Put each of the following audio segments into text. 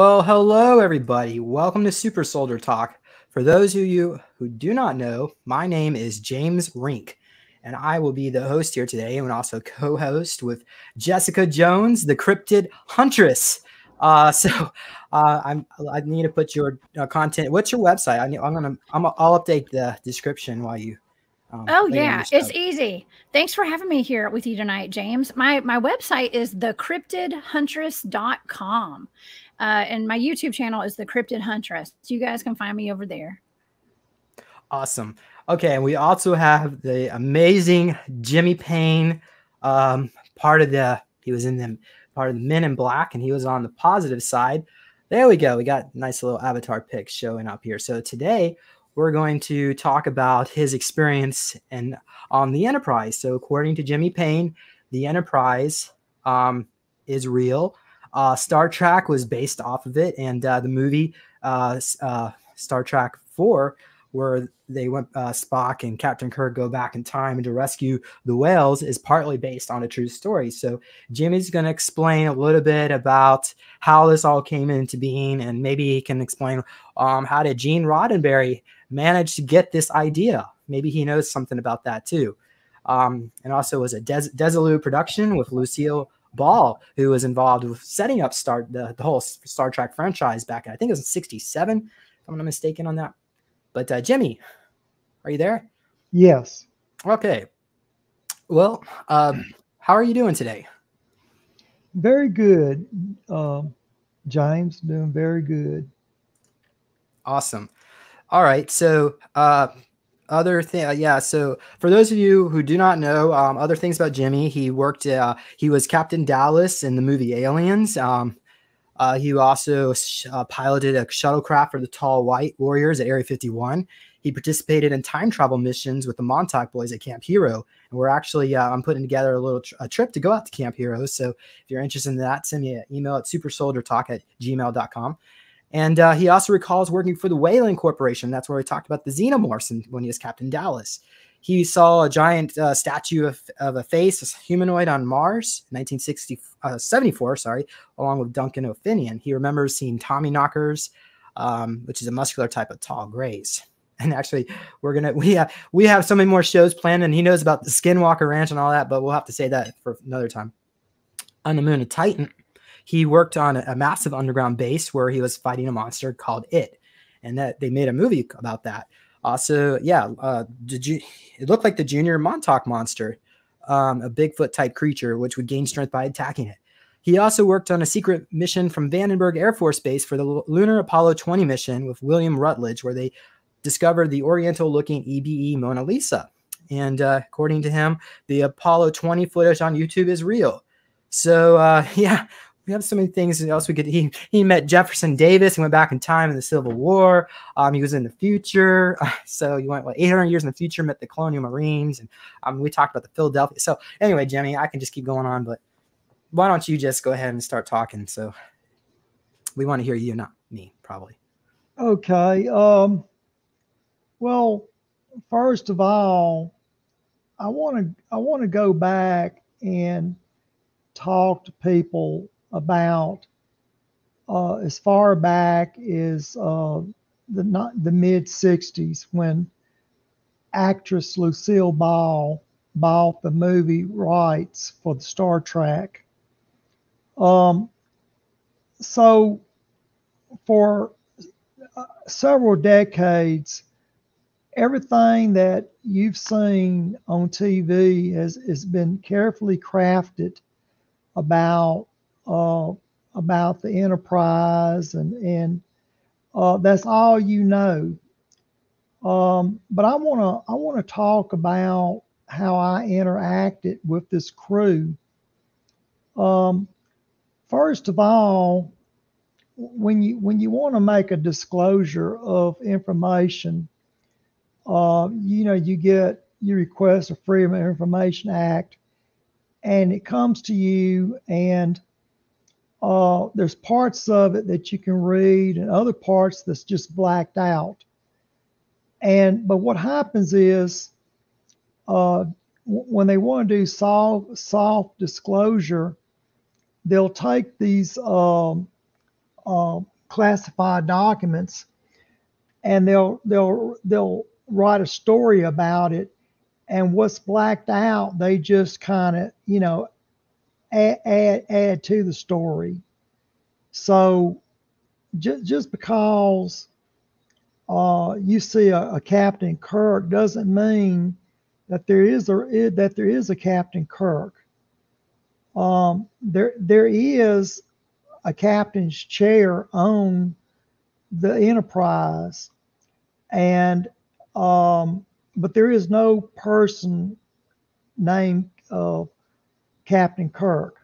Well, hello, everybody. Welcome to Super Soldier Talk. For those of you who do not know, my name is James Rink, and I will be the host here today and also co host with Jessica Jones, the cryptid huntress. Uh, so uh, I'm, I need to put your uh, content. What's your website? I am gonna I'm, I'll update the description while you um, oh yeah, it's easy. Thanks for having me here with you tonight, James. My my website is thecryptidhuntress.com. Uh, and my YouTube channel is the Cryptid Huntress. So you guys can find me over there. Awesome. Okay, and we also have the amazing Jimmy Paine, um, part of the he was in the part of the Men in Black, and he was on the positive side. There we go. We got nice little avatar pics showing up here. So today we're going to talk about his experience and on the Enterprise. So, according to Jimmy Paine, the Enterprise um, is real. Uh, Star Trek was based off of it, and uh, the movie uh, uh Star Trek Four, where they went uh, Spock and Captain Kirk go back in time to rescue the whales, is partly based on a true story. So Jimmy's going to explain a little bit about how this all came into being, and maybe he can explain um, how did Gene Roddenberry managed to get this idea. Maybe he knows something about that too. Um, and also was a Des- Desilu production with Lucille Ball, who was involved with setting up Star the, the whole Star Trek franchise back in I think it was in '67, if I'm not mistaken on that. But uh, Jimmy, are you there? Yes. Okay. Well, um, how are you doing today? Very good, uh, James. Doing very good. Awesome. All right. So, uh, other thing, uh, yeah. So, for those of you who do not know, um, other things about Jimmy, he worked. Uh, he was Captain Dallas in the movie Aliens. Um, uh, he also uh, piloted a shuttlecraft for the Tall White Warriors at Area 51. He participated in time travel missions with the Montauk Boys at Camp Hero. And we're actually, uh, I'm putting together a little tr- a trip to go out to Camp Hero. So if you're interested in that, send me an email at supersoldiertalk at gmail.com. And uh, he also recalls working for the Weyland Corporation. That's where we talked about the xenomorphs when he was Captain Dallas. He saw a giant uh, statue of, of, a face, a humanoid on Mars, 1974, uh, sorry, along with Duncan O'Finioan. He remembers seeing Tommy knockers, um, which is a muscular type of tall grays. And actually, we're gonna we have we have so many more shows planned, and he knows about the Skinwalker Ranch and all that, but we'll have to say that for another time. On the moon of Titan, he worked on a, a massive underground base where he was fighting a monster called It, and that they made a movie about that. Also, yeah, uh, did you? It looked like the Junior Montauk monster, um, a Bigfoot type creature which would gain strength by attacking it. He also worked on a secret mission from Vandenberg Air Force Base for the Lunar Apollo 20 mission with William Rutledge, where they discovered the Oriental looking EBE Mona Lisa. And uh, according to him, the Apollo 20 footage on YouTube is real. So, uh, yeah, we have so many things else we could. He he met Jefferson Davis. He went back in time in the Civil War. Um, he was in the future. so you went what 800 years in the future. Met the Colonial Marines, and um, we talked about the Philadelphia. So anyway, Jimmy, I can just keep going on, but why don't you just go ahead and start talking? So we want to hear you, not me, probably. Okay. Um. Well, first of all, I want to I want to go back and talk to people about uh, as far back as uh, the not the mid '60s when actress Lucille Ball bought the movie rights for the Star Trek. Um, so for uh, several decades, everything that you've seen on TV has, has been carefully crafted about uh, about the enterprise, and and uh, that's all you know. Um, but I want to I want to talk about how I interacted with this crew. Um, first of all, when you when you want to make a disclosure of information, uh, you know you get you request a Freedom of Information Act, and it comes to you and uh, there's parts of it that you can read and other parts that's just blacked out. And but what happens is uh, when they want to do soft soft disclosure, they'll take these um, uh, classified documents, and they'll they'll they'll write a story about it, and what's blacked out, they just kind of you know add, add add to the story. So just just because uh, you see a, a, Captain Kirk doesn't mean that there is a that there is a Captain Kirk. Um, there there is a captain's chair on the Enterprise, and um, but there is no person named uh, Captain Kirk.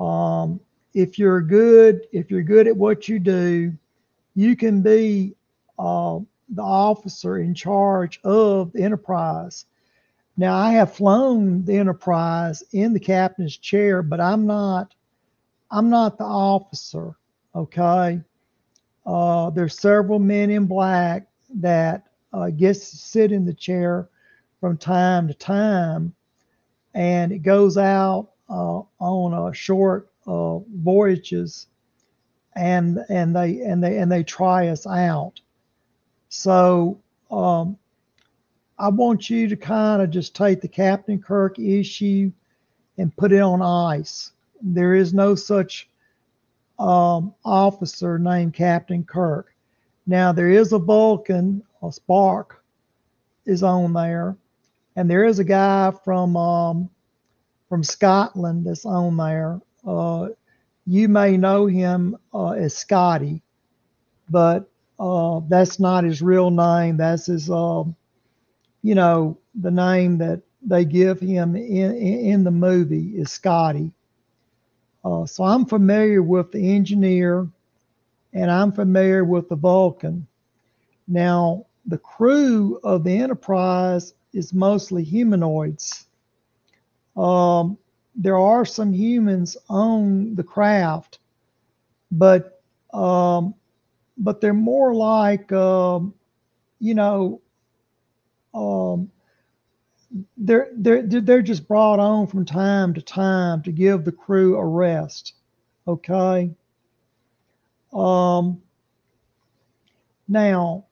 Um, if you're good, if you're good at what you do, you can be uh, the officer in charge of the Enterprise. Now, I have flown the Enterprise in the captain's chair, but I'm not. I'm not the officer. Okay. Uh, there's several men in black that uh, gets to sit in the chair from time to time, and it goes out uh, on short uh, voyages, and and they and they and they try us out. So um, I want you to kind of just take the Captain Kirk issue and put it on ice. There is no such um, officer named Captain Kirk. Now there is a Vulcan, a Spark, is on there, and there is a guy from um, from Scotland that's on there. Uh, you may know him uh, as Scotty, but uh, that's not his real name. That's his, um, you know, the name that they give him in, in the movie is Scotty. Uh, so I'm familiar with the engineer and I'm familiar with the Vulcan. Now, the crew of the Enterprise is mostly humanoids. Um, there are some humans on the craft, but um, but they're more like um, you know um, they're they're they're just brought on from time to time to give the crew a rest. Okay. Um, now,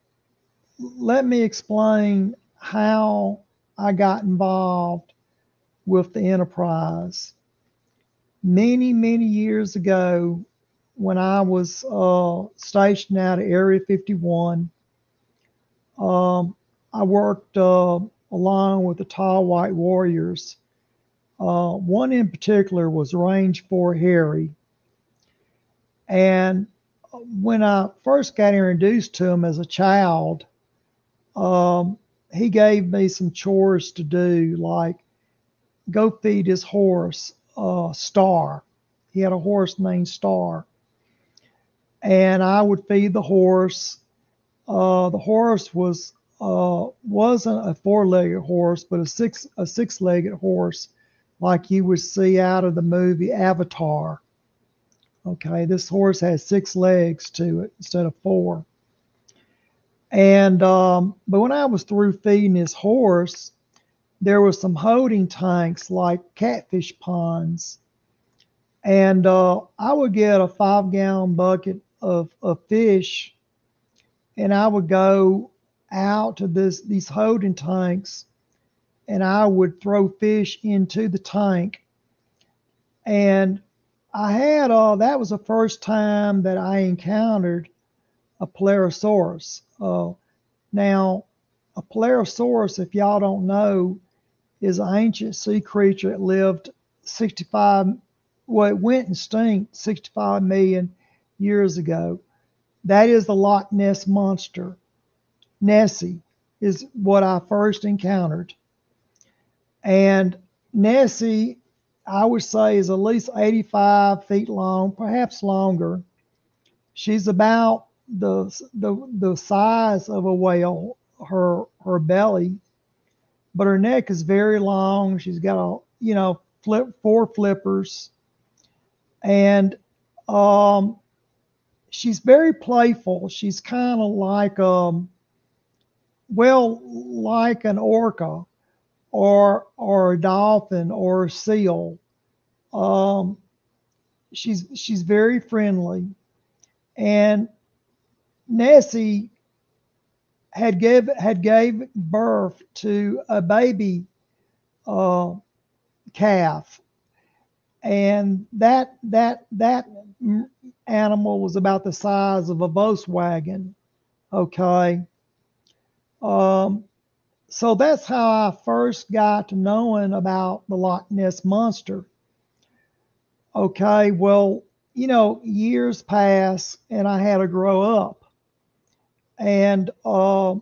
let me explain how I got involved with the enterprise. Many, many years ago, when I was uh, stationed out at Area 51, um, I worked uh, along with the Tall White Warriors. Uh, one in particular was Range 4 Harry. And when I first got introduced to him as a child, um, he gave me some chores to do, like go feed his horse, uh, Star. He had a horse named Star. And I would feed the horse. Uh, the horse was uh, wasn't a four-legged horse, but a six a six-legged horse, like you would see out of the movie Avatar. Okay, this horse has six legs to it instead of four. And um, but when I was through feeding his horse, there were some holding tanks like catfish ponds. And uh, I would get a five gallon bucket of, of fish and I would go out to this these holding tanks and I would throw fish into the tank. And I had uh that was the first time that I encountered a Plerasaurus. Uh, now, a Plerasaurus, if y'all don't know, is an ancient sea creature that lived 65, well, it went extinct 65 million years ago. That is the Loch Ness monster. Nessie is what I first encountered. And Nessie, I would say, is at least 85 feet long, perhaps longer. She's about the, the, the size of a whale, her, her belly but her neck is very long. She's got a, you know, flip four flippers, and um, she's very playful. She's kind of like um, well, like an orca, or or a dolphin or a seal. Um, she's she's very friendly, and Nessie had give had gave birth to a baby uh, calf, and that that that animal was about the size of a Volkswagen. Okay. Um, so that's how I first got to knowing about the Loch Ness monster. Okay, well, you know, years pass and I had to grow up. And uh,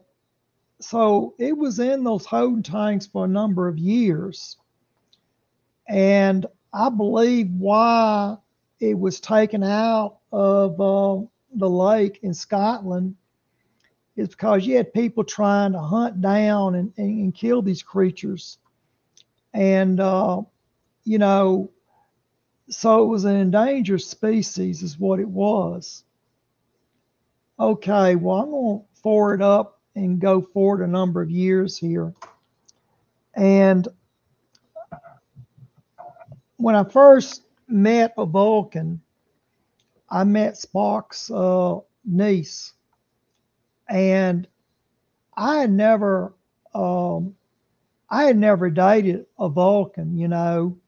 so it was in those holding tanks for a number of years. And I believe why it was taken out of uh, the lake in Scotland is because you had people trying to hunt down and, and, and kill these creatures. And, uh, you know, so it was an endangered species, is what it was. Okay, well, I'm going to forward up and go forward a number of years here. And when I first met a Vulcan, I met Spock's uh, niece, and I had never, um, I had never dated a Vulcan, you know,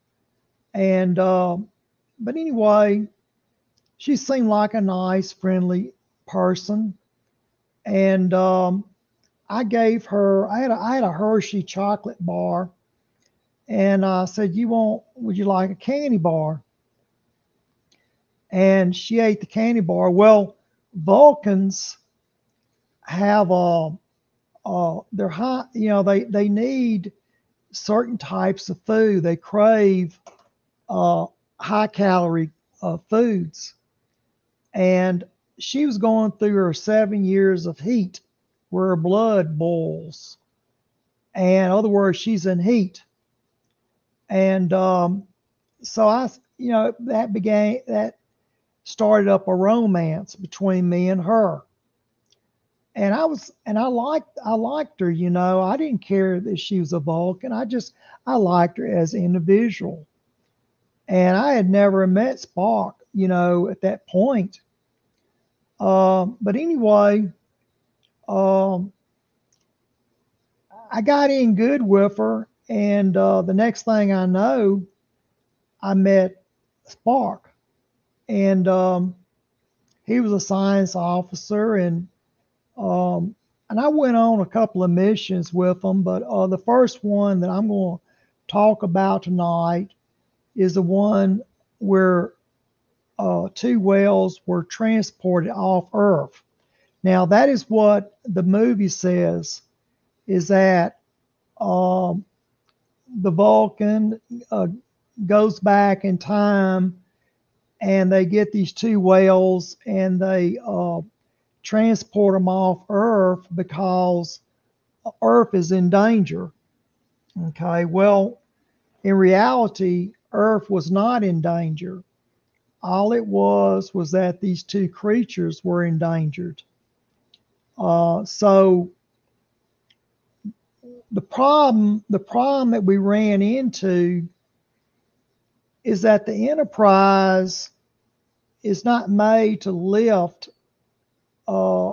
and um, but anyway, she seemed like a nice, friendly person, and um, I gave her, I had a, I had a Hershey chocolate bar, and I said, "You want? Would you like a candy bar?" and she ate the candy bar. Well, Vulcans have a, uh, they're high, you know, they, they need certain types of food. They crave uh, high calorie uh, foods. And she was going through her seven years of heat where her blood boils. And in other words, she's in heat. And um, so I, you know, that began, that started up a romance between me and her. And I was, and I liked, I liked her, you know, I didn't care that she was a Vulcan. I just, I liked her as an individual. And I had never met Spock, you know, at that point. Um, but anyway, um, I got in good with her. And uh, the next thing I know, I met Spark, and um, he was a science officer, and um, and I went on a couple of missions with him. But uh, the first one that I'm going to talk about tonight is the one where uh, two whales were transported off Earth. Now that is what the movie says, is that um, the Vulcan uh, goes back in time and they get these two whales and they uh, transport them off Earth because Earth is in danger. Okay, well, in reality, Earth was not in danger. All it was was that these two creatures were endangered. Uh, so the problem, the problem that we ran into is that the enterprise is not made to lift uh,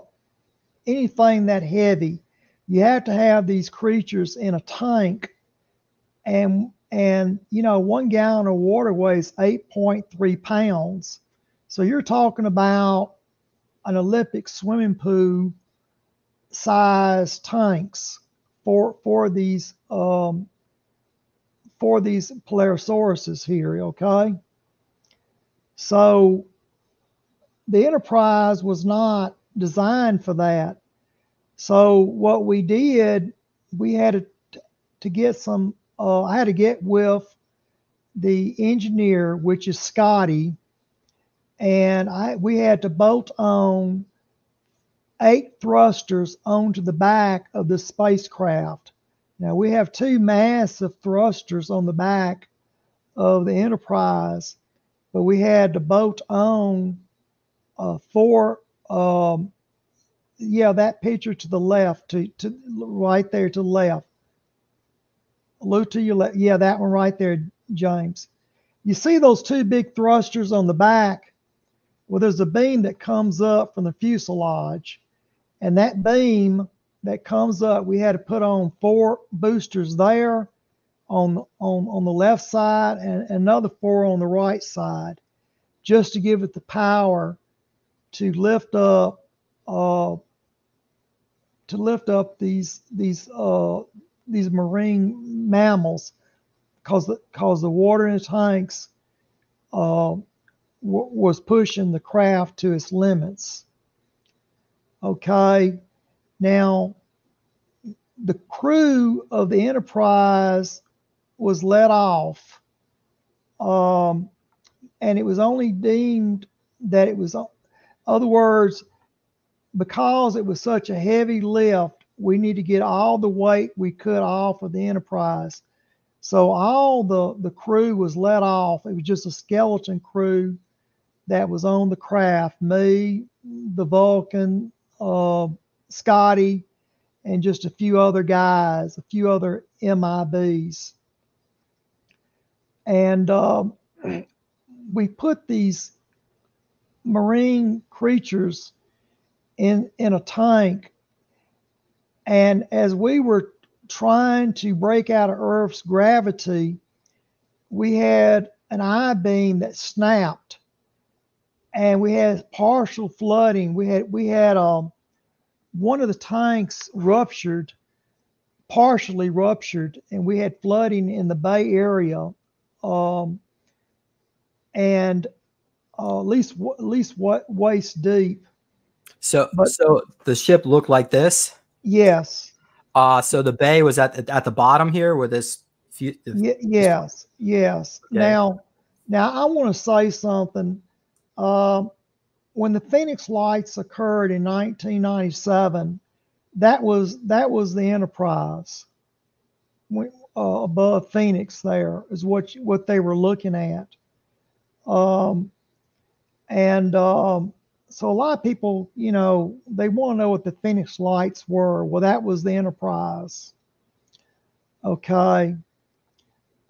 anything that heavy. You have to have these creatures in a tank, and and you know one gallon of water weighs 8.3 pounds. So you're talking about an Olympic swimming pool size tanks for for these um, for these Polarisauruses here, okay? So the Enterprise was not designed for that. So what we did, we had to, to get some, uh, I had to get with the engineer, which is Scotty, and I we had to bolt on eight thrusters onto the back of the spacecraft. Now we have two massive thrusters on the back of the Enterprise, but we had to bolt on uh, four, um, yeah, that picture to the left, to, to right there to the left. Look to your left. Yeah, that one right there, James. You see those two big thrusters on the back? Well, there's a beam that comes up from the fuselage, and that beam that comes up, we had to put on four boosters there on on on the left side and another four on the right side, just to give it the power to lift up uh, to lift up these these uh, these marine mammals because the, cause the water in the tanks uh, was pushing the craft to its limits. Okay, now the crew of the Enterprise was let off, um, and it was only deemed that it was, other words, because it was such a heavy lift, we need to get all the weight we could off of the Enterprise. So all the the crew was let off. It was just a skeleton crew that was on the craft. Me, the Vulcan, uh, Scotty, and just a few other guys, a few other MIBs. And um, we put these marine creatures in in a tank. And as we were trying to break out of Earth's gravity, we had an I beam that snapped, and we had partial flooding. We had we had um one of the tanks ruptured, partially ruptured, and we had flooding in the Bay Area, um, and uh, at least at least what waist deep. So but, so the ship looked like this. Yes. Uh so the bay was at at the bottom here where this. Few, yes, yes. Okay. Now, now I want to say something. Um, when the Phoenix Lights occurred in 1997, that was that was the Enterprise. When, uh, above Phoenix, there is what what they were looking at. Um, and um, so a lot of people, you know, they want to know what the Phoenix Lights were. Well, that was the Enterprise. Okay.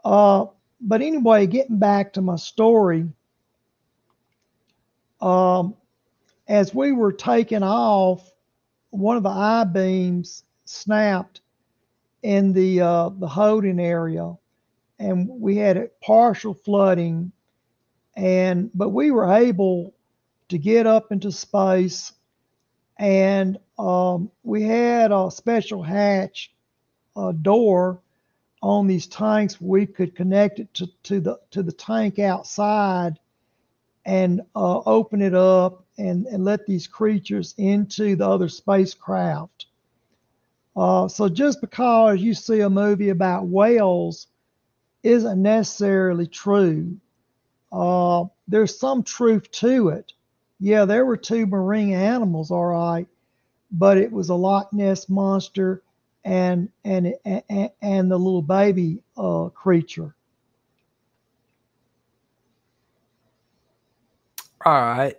Uh, but anyway, getting back to my story, um, as we were taking off, one of the I beams snapped in the uh, the holding area, and we had a partial flooding, and but we were able to get up into space. And um, we had a special hatch uh, door on these tanks. We could connect it to, to the to the tank outside and uh, open it up and, and let these creatures into the other spacecraft. Uh, so just because you see a movie about whales isn't necessarily true. Uh, there's some truth to it yeah, there were two marine animals, all right, but it was a Loch Ness monster and and and, and the little baby uh, creature. All right.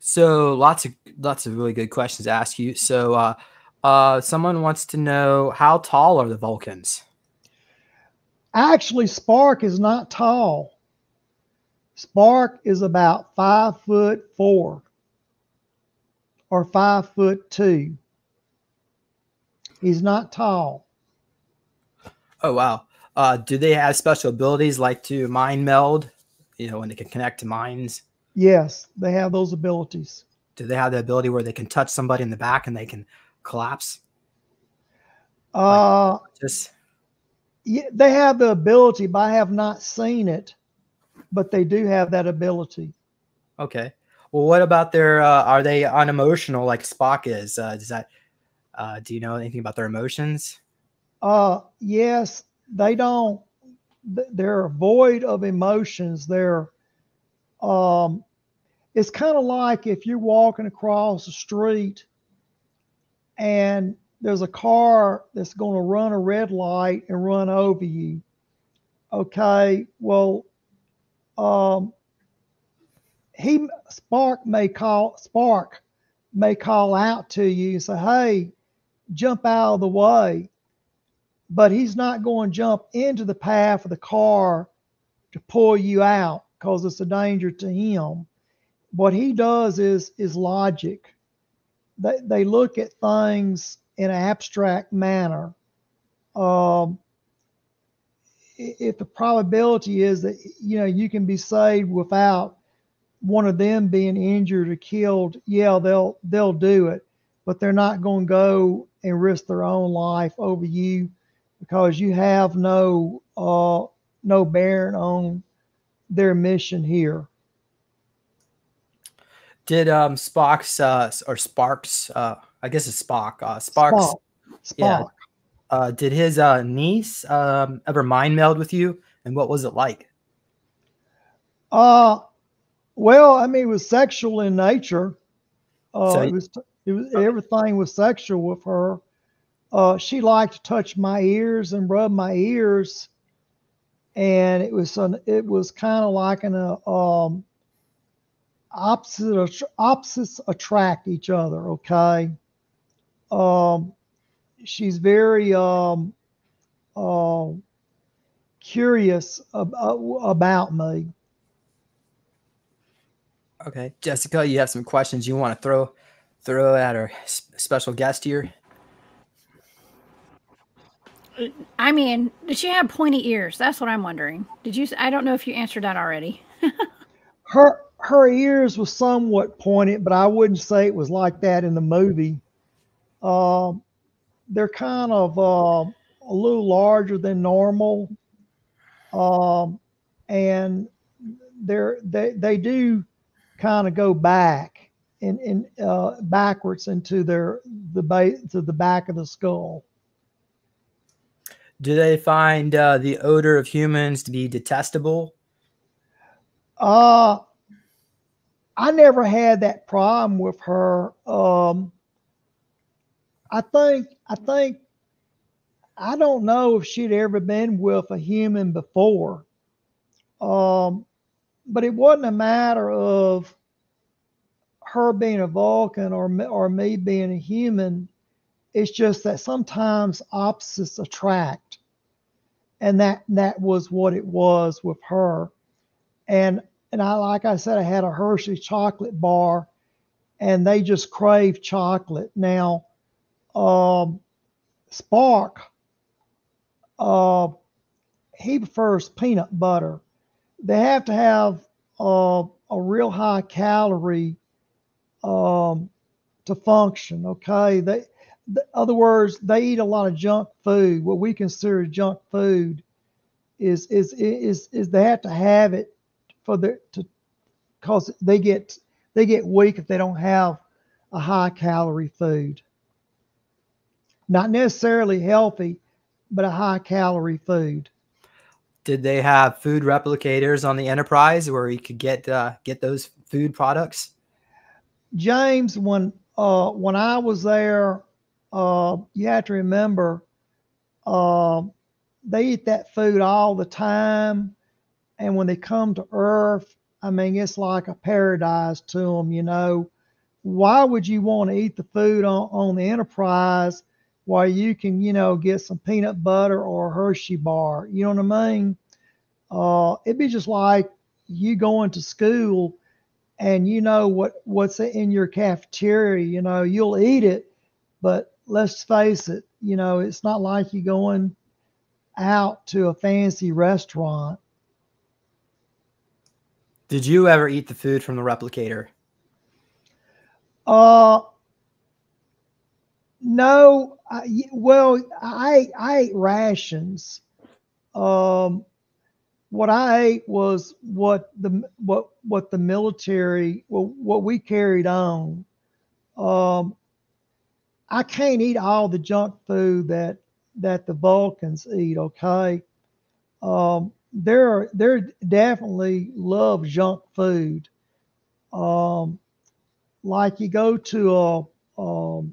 So lots of lots of really good questions to ask you. So uh, uh, someone wants to know how tall are the Vulcans? Actually, Spark is not tall. Spark is about five foot four or five foot two. He's not tall. Oh wow! Uh, do they have special abilities like to mind meld? You know, when they can connect to minds. Yes, they have those abilities. Do they have the ability where they can touch somebody in the back and they can collapse? Uh, like just yeah, they have the ability, but I have not seen it but they do have that ability. Okay. Well, what about their? Uh, are they unemotional like Spock is? Uh, does that? Uh, do you know anything about their emotions? Uh, yes, they don't. They're void of emotions. They're, um, it's kind of like if you're walking across the street and there's a car that's going to run a red light and run over you. Okay, well, um, he Spark may call Spark may call out to you and say, "Hey, jump out of the way," but he's not going to jump into the path of the car to pull you out because it's a danger to him. what he does is is logic. They they look at things in an abstract manner. Um, if the probability is that you know you can be saved without one of them being injured or killed, yeah, they'll they'll do it, but they're not going to go and risk their own life over you because you have no uh, no bearing on their mission here. Did um, Spock's uh, or Sparks? Uh, I guess it's Spock. Uh, Sparks. Spock. Spock. Yeah. Uh, did his uh, niece um, ever mind meld with you, and what was it like? Uh, well, I mean, it was sexual in nature. Uh, so, it was it was everything was sexual with her. Uh, she liked to touch my ears and rub my ears, and it was an it was kind of like an uh, um, opposite opposites attract each other. Okay. Um, she's very um, uh, curious ab- about me. Okay, Jessica, you have some questions you want to throw throw at our special guest here. I mean, did she have pointy ears? That's what I'm wondering. Did you? I don't know if you answered that already. her her ears were somewhat pointed, but I wouldn't say it was like that in the movie. Um, they're kind of uh, a little larger than normal, um, and they're they they do kind of go back in in uh, backwards into their the base to the back of the skull. Do they find uh, the odor of humans to be detestable? Uh, I never had that problem with her. Um, I think I think I don't know if she'd ever been with a human before. Um, but it wasn't a matter of her being a Vulcan or or me being a human. It's just that sometimes opposites attract, and that that was what it was with her. And and I like I said, I had a Hershey chocolate bar, and they just crave chocolate. Now, um, Spark, uh, he prefers peanut butter. They have to have uh, a real high calorie um, to function. Okay, they, in other words, they eat a lot of junk food. What we consider junk food is is is is they have to have it for the to because they get they get weak if they don't have a high calorie food. Not necessarily healthy, but a high calorie food. Did they have food replicators on the Enterprise where you could get uh, get those food products? James, when uh, when I was there, uh, you have to remember uh, they eat that food all the time, and when they come to Earth, I mean it's like a paradise to them. You know, why would you want to eat the food on, on the Enterprise while you can, you know, get some peanut butter or a Hershey bar? You know what I mean? Uh, it'd be just like you going to school and you know what what's in your cafeteria you know you'll eat it but let's face it you know it's not like you going out to a fancy restaurant did you ever eat the food from the replicator uh no well i i ate rations um what I ate was what the what what the military well, what we carried on. Um, I can't eat all the junk food that that the Vulcans eat. Okay, um, they're they're definitely love junk food. Um, like you go to a um,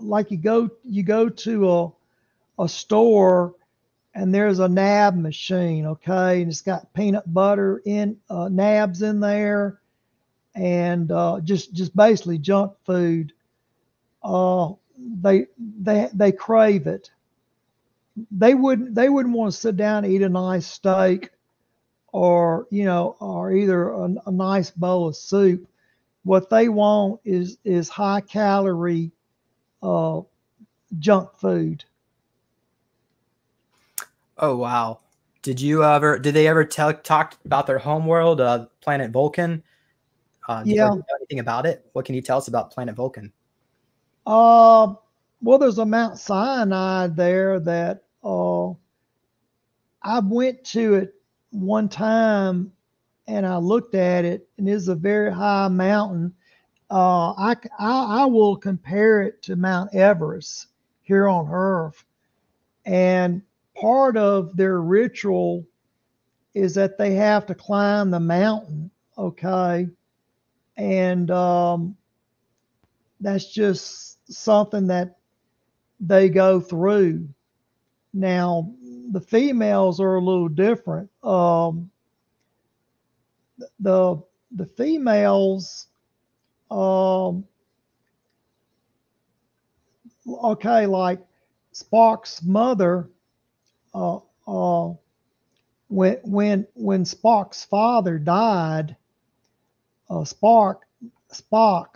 like you go you go to a a store and there's a nab machine, okay, and it's got peanut butter in uh, nabs in there, and uh, just just basically junk food. Uh, they they they crave it. They wouldn't they wouldn't want to sit down and eat a nice steak or you know, or either a, a nice bowl of soup. What they want is is high calorie uh, junk food. Oh wow! Did you ever? Did they ever tell talk about their homeworld, uh, planet Vulcan? Uh, yeah. anything about it? What can you tell us about planet Vulcan? Uh, well, there's a Mount Sinai there that uh, I went to it one time and I looked at it, and it's a very high mountain. Uh, I, I, I will compare it to Mount Everest here on Earth, and part of their ritual is that they have to climb the mountain. Okay, and um, that's just something that they go through. Now, the females are a little different. Um, the the females, um, okay, like Spock's mother, uh, uh, when when when Spock's father died, uh, Spock Spock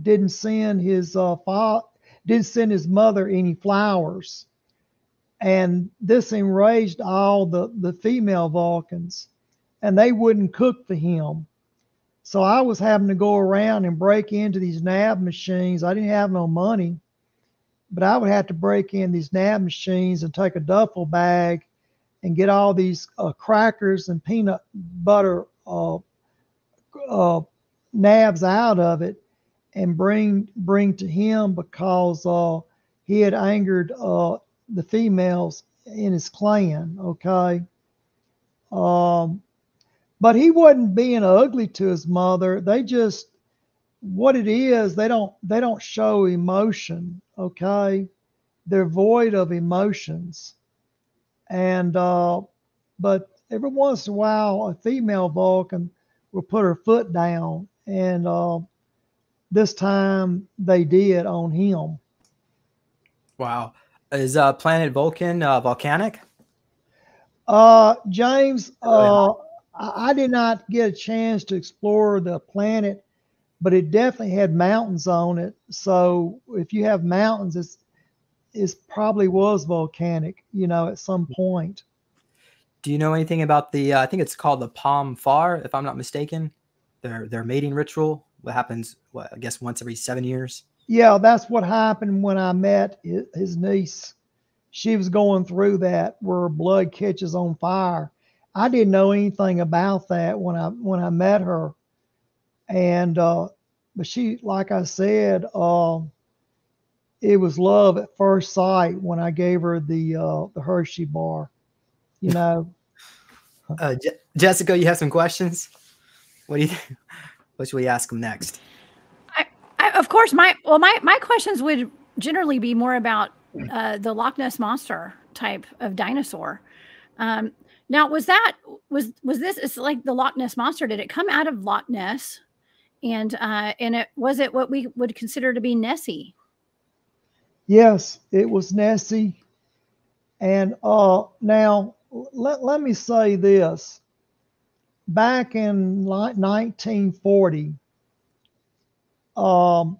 didn't send his uh, father didn't send his mother any flowers, and this enraged all the the female Vulcans, and they wouldn't cook for him. So I was having to go around and break into these nab machines. I didn't have no money, but I would have to break in these nab machines and take a duffel bag and get all these uh, crackers and peanut butter uh, uh, nabs out of it and bring bring to him because uh, he had angered uh, the females in his clan. Okay, um, but he wasn't being ugly to his mother. They just what it is. They don't they don't show emotion. Okay, they're void of emotions, and uh, but every once in a while, a female Vulcan will put her foot down and uh, this time they did on him. Wow. Is uh, planet Vulcan uh, volcanic? Uh, James, uh, I, did not get a chance to explore the planet, but it definitely had mountains on it. So if you have mountains, it's it probably was volcanic, you know, at some point. Do you know anything about the? Uh, I think it's called the Pon farr, if I'm not mistaken. Their their mating ritual what happens what i guess once every seven years yeah that's what happened when i met his niece she was going through that where blood catches on fire i didn't know anything about that when i when i met her and uh but she like i said uh it was love at first sight when i gave her the uh the hershey bar you know uh, Je- jessica you have some questions what do you think what should we ask them next? I, I, of course, my well, my my questions would generally be more about uh, the Loch Ness monster type of dinosaur. Um, now, was that was was this? It's like the Loch Ness monster. Did it come out of Loch Ness? And uh, and it was it what we would consider to be Nessie? Yes, it was Nessie. And uh, now let, let me say this back in like 1940, um,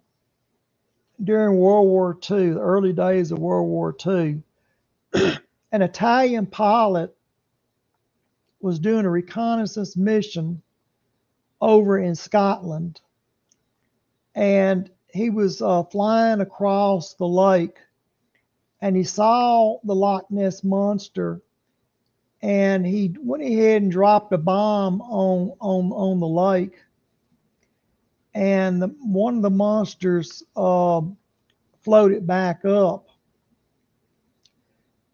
during World War II, the early days of World War II, an Italian pilot was doing a reconnaissance mission over in Scotland. And he was uh, flying across the lake and he saw the Loch Ness monster and he went ahead and dropped a bomb on on on the lake and the, one of the monsters uh, floated back up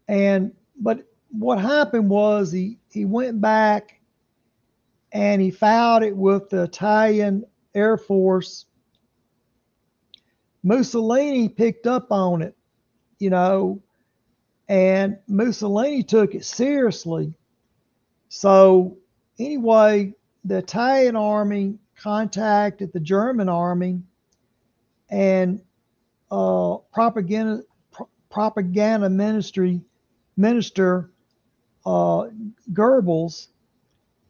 and but what happened was he he went back and he filed it with the Italian Air Force. Mussolini picked up on it, you know, and Mussolini took it seriously. So, anyway, the Italian army contacted the German army, and uh, propaganda propaganda ministry minister uh, Goebbels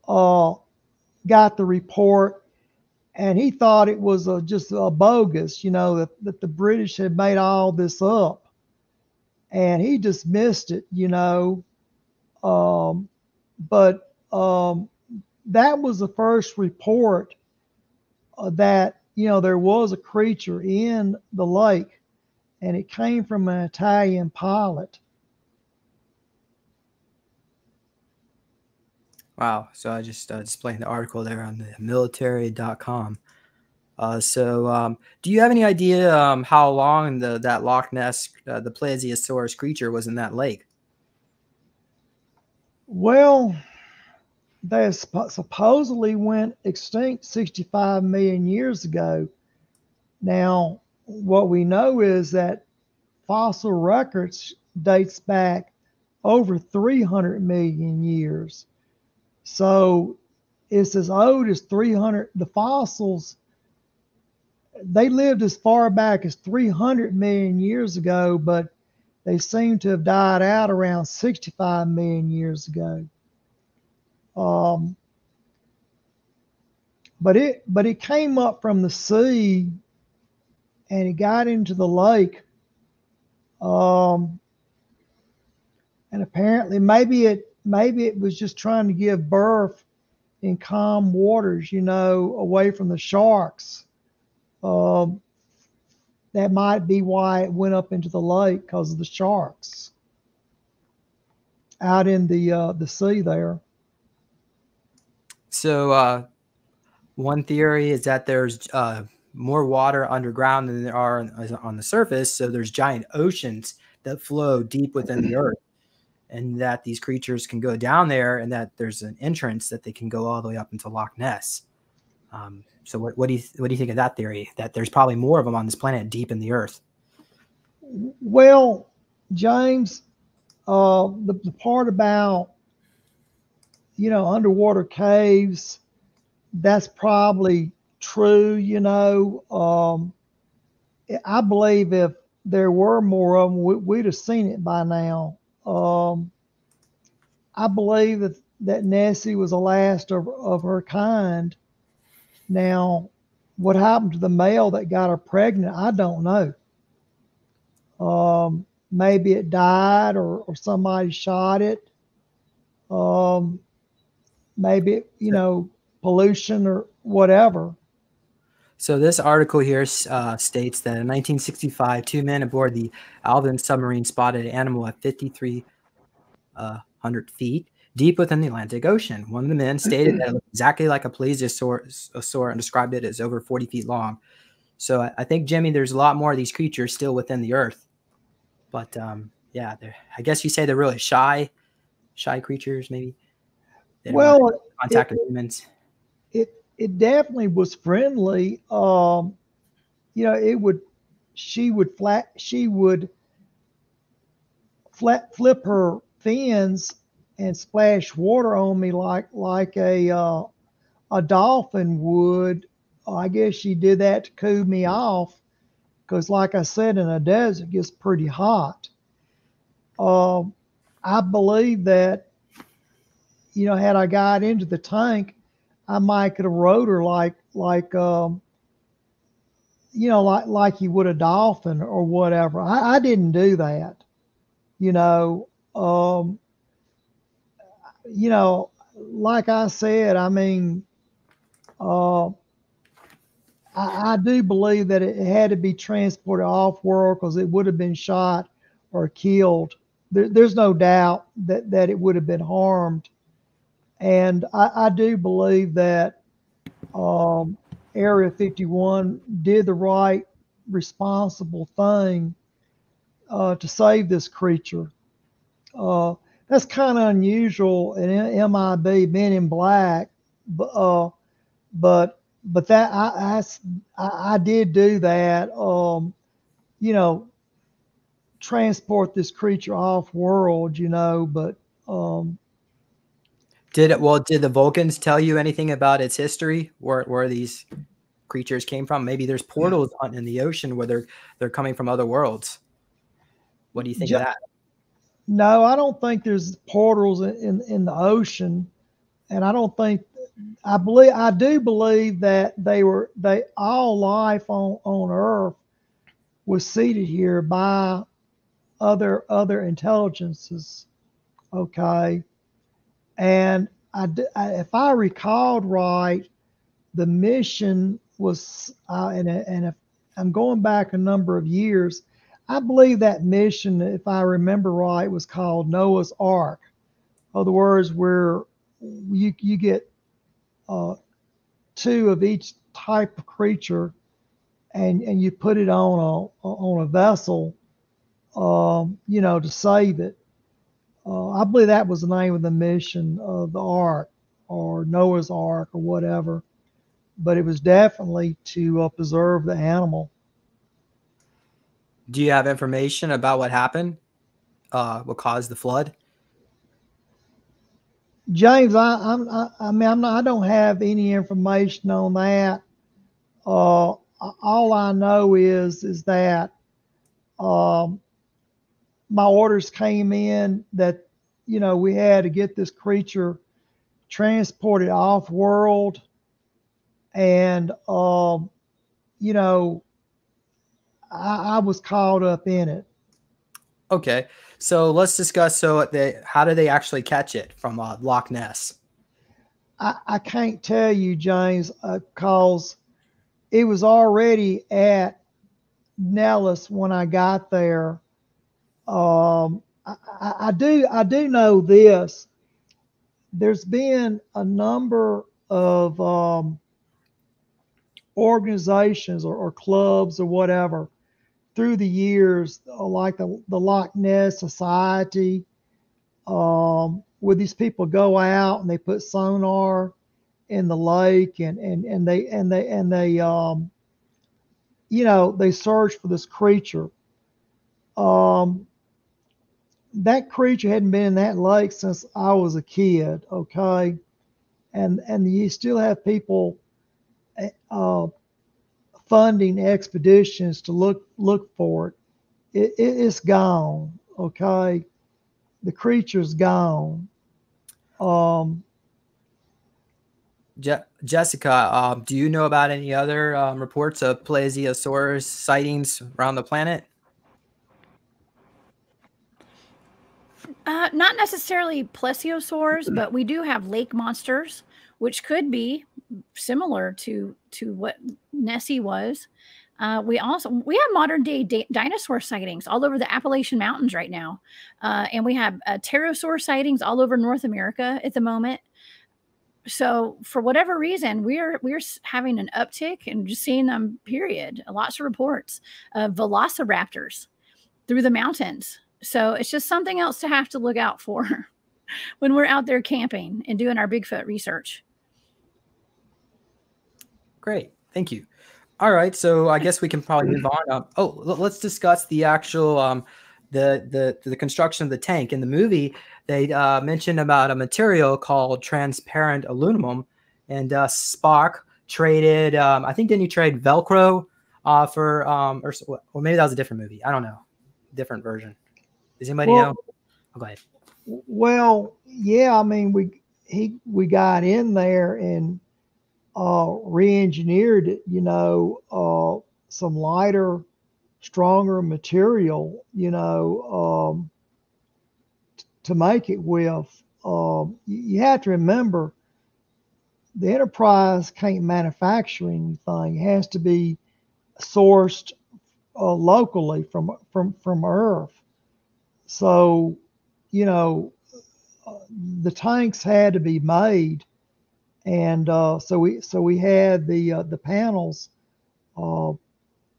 uh, got the report, and he thought it was a, just a bogus, you know, that, that the British had made all this up, and he dismissed it, you know. Um, but um, that was the first report uh, that you know there was a creature in the lake, and it came from an Italian pilot. Wow. So I just uh, the article there on the military.com. Uh, so, um, do you have any idea um, how long the that Loch Ness, uh, the plesiosaurus creature, was in that lake? Well, they supposedly went extinct 65 million years ago. Now, what we know is that fossil records dates back over 300 million years. So it's as old as 300. The fossils, they lived as far back as 300 million years ago, but they seem to have died out around 65 million years ago. Um, but it but it came up from the sea and it got into the lake. Um, and apparently maybe it maybe it was just trying to give birth in calm waters, you know, away from the sharks. Um, that might be why it went up into the lake because of the sharks out in the uh, the sea there. So, uh, one theory is that there's uh, more water underground than there are on, on the surface. So, there's giant oceans that flow deep within the earth, and that these creatures can go down there, and that there's an entrance that they can go all the way up into Loch Ness. Um, so, what, what do you what do you think of that theory? That there's probably more of them on this planet deep in the earth. Well, James, uh, the, the part about you know, underwater caves, that's probably true, you know. Um, I believe if there were more of them, we, would have seen it by now. I believe that, that Nessie was the last of, of her kind. Now, what happened to the male that got her pregnant, I don't know. Um, maybe it died or, or somebody shot it. Um, maybe you know pollution or whatever. So this article here uh, states that in 1965, two men aboard the Alvin submarine spotted an animal at 53 uh, feet deep within the Atlantic Ocean. One of the men stated that it looked exactly like a plesiosaur and described it as over 40 feet long. So I, I, think, Jimmy, there's a lot more of these creatures still within the earth. But um, yeah, I guess you say they're really shy, shy creatures, maybe well, contact it, with humans. It it definitely was friendly. Um, you know, it would she would flat she would flat flip her fins and splash water on me like like a uh, a dolphin would. I guess she did that to cool me off because, like I said, in a desert it gets pretty hot. Um, I believe that you know, had I got into the tank, I might could have rode her like like um, you know, like like you would a dolphin or whatever. I, I didn't do that. You know, um, you know, like I said, I mean, uh, I, I do believe that it had to be transported off world because it would have been shot or killed. There, there's no doubt that that it would have been harmed and I, I do believe that um, Area 51 did the right, responsible thing uh, to save this creature. Uh, that's kind of unusual in MIB, Men in Black, but uh, but but that I, I I did do that. Um, you know, transport this creature off world. You know, but um, did it well? Did the Vulcans tell you anything about its history? Where where these creatures came from? Maybe there's portals on, in the ocean where they're they're coming from other worlds. What do you think of that? No, I don't think there's portals in, in, in the ocean, and I don't think I believe I do believe that they were they all life on on Earth was seated here by other other intelligences. Okay, and I, I if I recalled right, the mission was uh, and and if I'm going back a number of years, I believe that mission, if I remember right, was called Noah's Ark. In other words, where you you get uh, two of each type of creature, and and you put it on a on a vessel, um, you know, to save it. Uh, I believe that was the name of the mission of the Ark or Noah's Ark or whatever, but it was definitely to uh, preserve the animal. Do you have information about what happened? Uh, what caused the flood? James, I, I'm, I, I mean, I'm not, I don't have any information on that. Uh, all I know is, is that, um, my orders came in that, you know, we had to get this creature transported off world. And, um, you know, I, I was caught up in it. Okay, so let's discuss. So they, how do they actually catch it from uh, Loch Ness? I, I can't tell you, James, because uh, it was already at Nellis when I got there. Um, I, I, I do I do know this. There's been a number of um, organizations or, or clubs or whatever through the years, uh, like the, the Loch Ness Society, um, where these people go out and they put sonar in the lake and, and, and they and they and they um, you know they search for this creature. Um, that creature hadn't been in that lake since I was a kid. Okay, and and you still have people eh, uh, funding expeditions to look look for it, it, it it's gone. Okay, the creature's gone. Um, Je- Jessica, um, do you know about any other um, reports of plesiosaurus sightings around the planet? Uh, not necessarily plesiosaurs, but we do have lake monsters, which could be similar to to what Nessie was. Uh, we also we have modern day da- dinosaur sightings all over the Appalachian Mountains right now, uh, and we have uh, pterosaur sightings all over North America at the moment. So for whatever reason, we're we're having an uptick and just seeing them. Period. Lots of reports of velociraptors through the mountains. So it's just something else to have to look out for when we're out there camping and doing our Bigfoot research. Great. Thank you. All right. So I guess we can probably move on. Um, oh, let's discuss the actual um, the the the construction of the tank. In the movie, they uh, mentioned about a material called transparent aluminum, and uh, Spock traded. Um, I think didn't he trade Velcro uh, for um, or, or maybe that was a different movie. I don't know, different version. Does anybody well, know? Oh, go ahead. Well, yeah. I mean, we he we got in there and uh, re-engineered, you know, uh, some lighter, stronger material, you know, um, t- to make it with. Um, you have to remember, the enterprise can't manufacture anything; it has to be sourced uh, locally from from from Earth. So, you know, uh, the tanks had to be made and uh, so we so we had the uh, the panels, uh,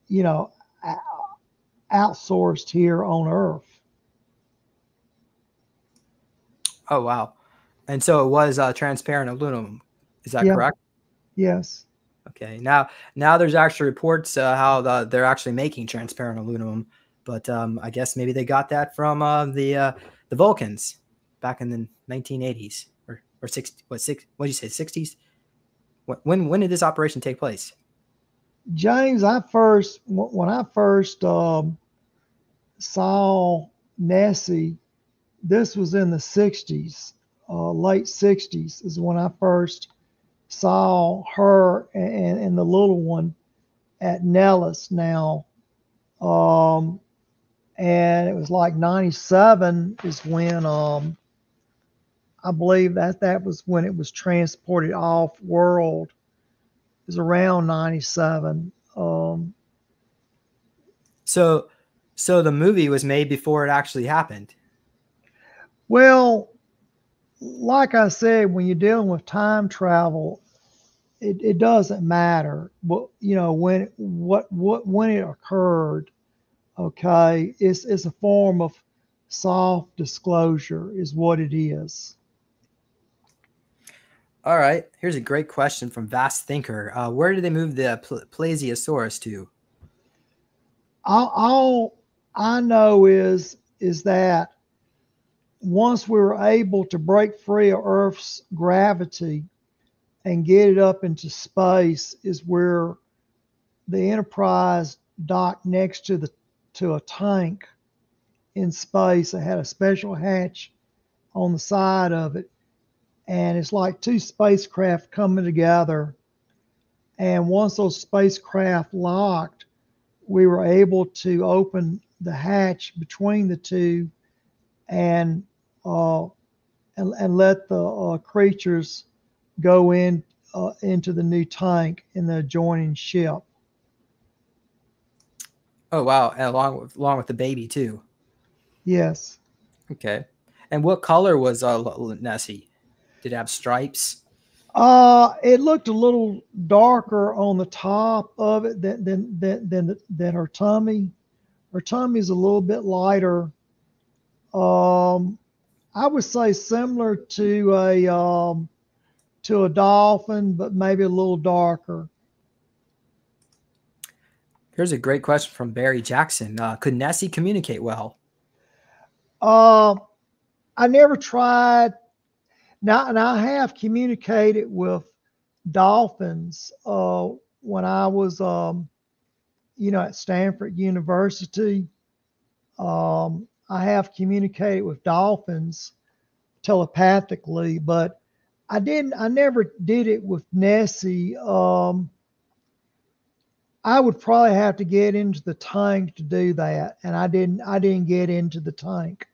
you know, outsourced here on Earth. Oh wow! And so it was uh, transparent aluminum. Is that yeah. correct? Yes. Okay. Now now there's actually reports uh, how the, they're actually making transparent aluminum, but um, I guess maybe they got that from uh, the uh, the Vulcans back in the 1980s or six what six what did you say 60s when when did this operation take place james i first when i first um, saw nessie this was in the 60s uh, late 60s is when i first saw her and, and the little one at Nellis now. Um, and it was like 97 is when um, I believe that that was when it was transported off world. It was around 97. Um, so, so the movie was made before it actually happened. Well, like I said, when you're dealing with time travel, it, it doesn't matter what you know when what what when it occurred. Okay, it's it's a form of soft disclosure, is what it is. All right, here's a great question from Vast Thinker. Uh, where did they move the Pl- Plesiosaurus to? All, all I know is is that once we were able to break free of Earth's gravity and get it up into space, is where the Enterprise docked next to the to a tank in space. It had a special hatch on the side of it and it's like two spacecraft coming together. And once those spacecraft locked, we were able to open the hatch between the two and uh, and, and let the uh, creatures go in uh, into the new tank in the adjoining ship. Oh wow! And along with along with the baby too. Yes. Okay. And what color was uh, Nessie? Did it have stripes? Uh, it looked a little darker on the top of it than than than than, than her tummy. Her tummy's a little bit lighter. Um, I would say similar to a um, to a dolphin, but maybe a little darker. Here's a great question from Barry Jackson. Uh, could Nessie communicate well? Uh, I never tried now, and I have communicated with dolphins uh, when I was, um, you know, at Stanford University. Um, I have communicated with dolphins telepathically, but I didn't. I never did it with Nessie. Um, I would probably have to get into the tank to do that, and I didn't. I didn't get into the tank.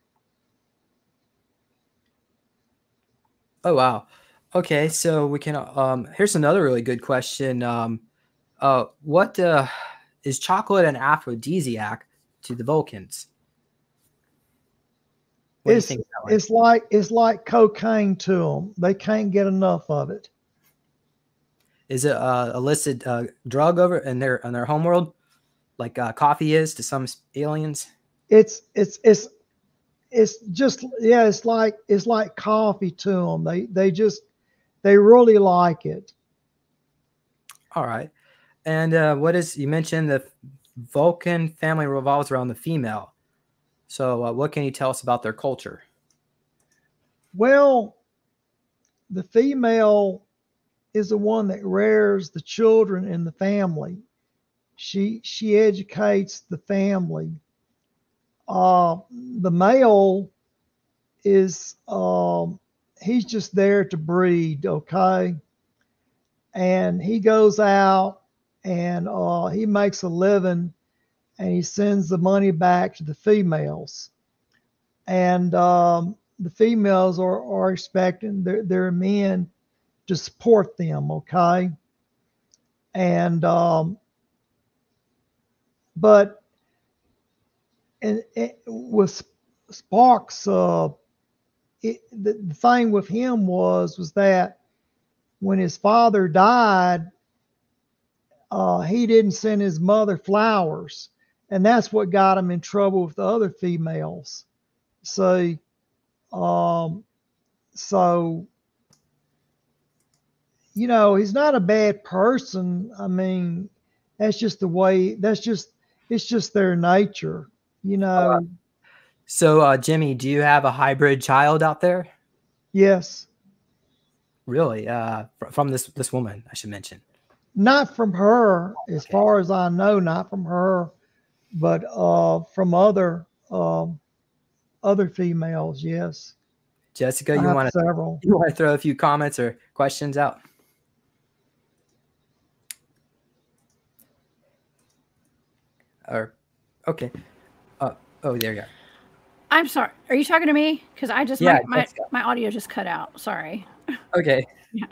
Oh wow. Okay, so we can. Um, here's another really good question. Um, uh, what uh, is chocolate an aphrodisiac to the Vulcans? What it's it's like it's like cocaine to them. They can't get enough of it. Is it uh, a illicit uh, drug over in their in their homeworld, like uh, coffee is to some aliens? It's it's it's it's just yeah, it's like it's like coffee to them. They they just they really like it. All right, and uh, what is you mentioned the Vulcan family revolves around the female. So uh, what can you tell us about their culture? Well, the female is the one that rears the children in the family. She she educates the family uh, the male is um, he's just there to breed, okay? And he goes out and uh, he makes a living and he sends the money back to the females. And um, the females are, are expecting their, their men to support them, okay? And, um, but and it, with Sparks, uh, it, the, the thing with him was was that when his father died, uh, he didn't send his mother flowers, and that's what got him in trouble with the other females. So, um, so you know, he's not a bad person. I mean, that's just the way. That's just it's just their nature you uh, know. So, uh, Jimmy, do you have a hybrid child out there? Yes. Really? Uh, from this this woman, I should mention. Not from her, as okay. far as I know, not from her, but uh, from other um, other females. Yes. Jessica, you want to you want to throw a few comments or questions out? Or okay. Oh, there you go. I'm sorry. Are you talking to me? Because I just Yeah, my, my, my audio just cut out. Sorry. Okay. Yeah,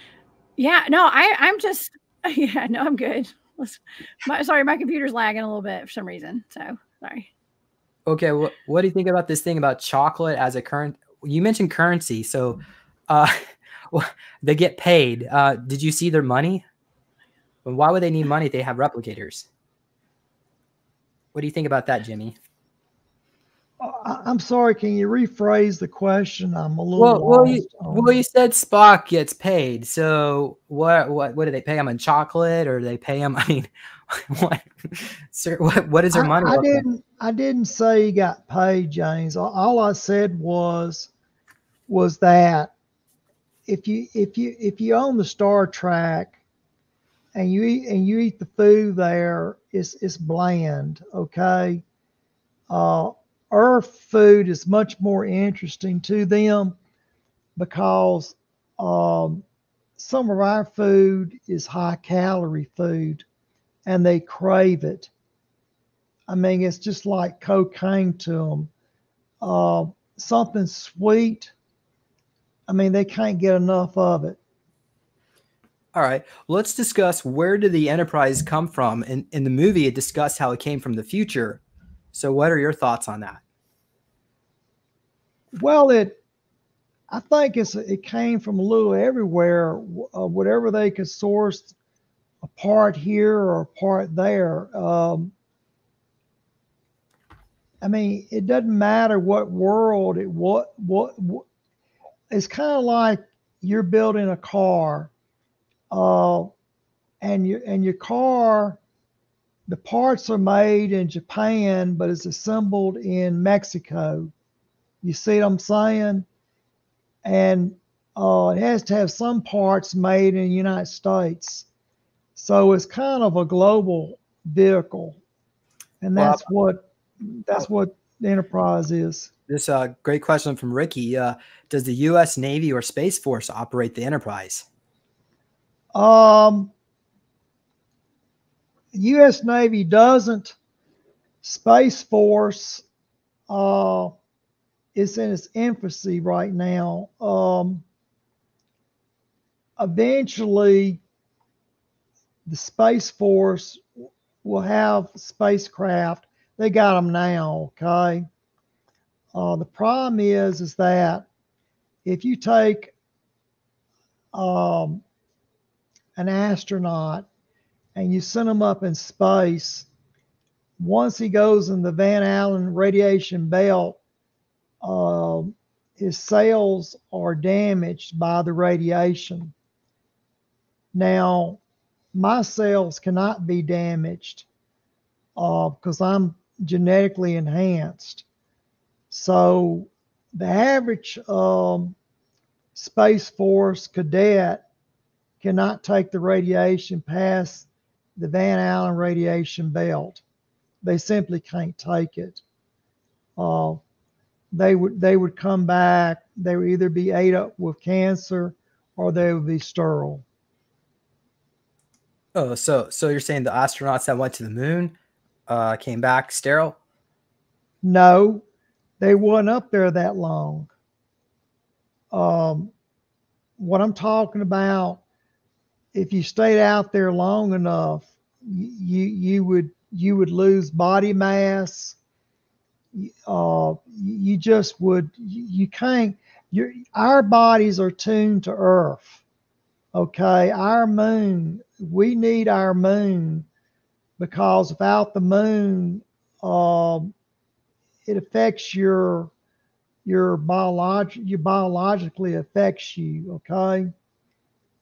Yeah. no, I I'm just yeah, no, I'm good. Let's, my, sorry, my computer's lagging a little bit for some reason. So sorry. Okay. What What do you think about this thing about chocolate as a current? You mentioned currency, so uh, well, they get paid. Uh, did you see their money? Well, Why would they need money if they have replicators? What do you think about that, Jimmy? I, I'm sorry. Can you rephrase the question? I'm a little Well, well, you, well, you said Spock gets paid. So what? What? What do they pay him in chocolate, or do they pay him? I mean, what? Sir, what? What is their money? I like? didn't. I didn't say he got paid, James. All, all I said was, was that if you if you if you own the Star Trek, and you eat and you eat the food there, it's it's bland. Okay. Uh, Earth food is much more interesting to them because um, some of our food is high calorie food, and they crave it. I mean, it's just like cocaine to them. Uh, something sweet. I mean, they can't get enough of it. All right. Let's discuss where did the Enterprise come from? In in the movie, it discussed how it came from the future. So, what are your thoughts on that? Well, it, I think it's it came from a little everywhere. Uh, whatever they could source, a part here or a part there. Um, I mean, it doesn't matter what world it what what, what it's kind of like you're building a car, uh, and your and your car, the parts are made in Japan, but it's assembled in Mexico. You see what I'm saying? And uh, it has to have some parts made in the United States. So it's kind of a global vehicle, and that's what that's what the Enterprise is. This uh, great question from Ricky. Uh, does the U.S. Navy or Space Force operate the Enterprise? Um, U.S. Navy doesn't. Space Force uh, is in its infancy right now. Um, eventually, the Space Force will have spacecraft. They got them now, okay? Uh, the problem is, is that if you take um, an astronaut and you send him up in space, once he goes in the Van Allen radiation belt, um, his cells are damaged by the radiation. Now, my cells cannot be damaged uh, because I'm genetically enhanced. So, the average um, Space Force cadet cannot take the radiation past the Van Allen radiation belt. They simply can't take it. Uh, they would they would come back. They would either be ate up with cancer or they would be sterile. Oh, so so you're saying the astronauts that went to the moon uh, came back sterile? No, they weren't up there that long. Um, what I'm talking about, if you stayed out there long enough, you you would you would lose body mass. Uh, you just would you can't. Your our bodies are tuned to Earth. Okay, our moon. We need our moon because without the moon, um, it affects your your biolog your biologically affects you okay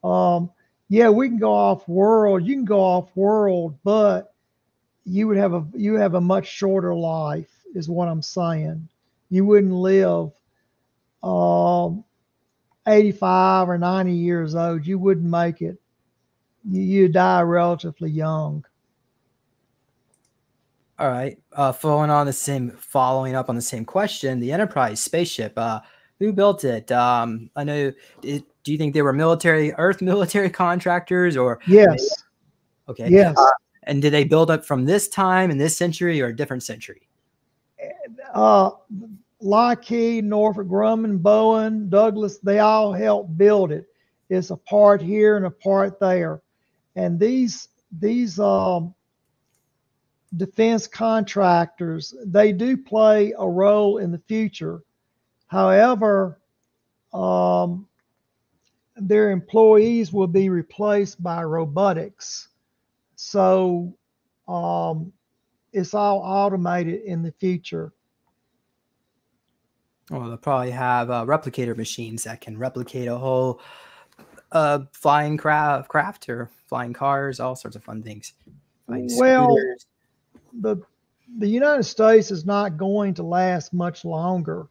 um yeah we can go off world you can go off world but you would have a you have a much shorter life is what i'm saying you wouldn't live um 85 or 90 years old you wouldn't make it you, you die relatively young All right. Uh, following on the same, following up on the same question, the Enterprise spaceship. Uh, who built it? Um, I know. It, do you think they were military, Earth military contractors, or yes okay? yes And did they build up from this time in this century or a different century? Uh, Lockheed, Northrop Grumman, Boeing, Douglas, they all helped build it. It's a part here and a part there. And these these um, defense contractors, they do play a role in the future. However, um, their employees will be replaced by robotics. So um, it's all automated in the future. Well, they'll probably have uh, replicator machines that can replicate a whole uh, flying craft, craft or flying cars, all sorts of fun things. well, the the United States is not going to last much longer.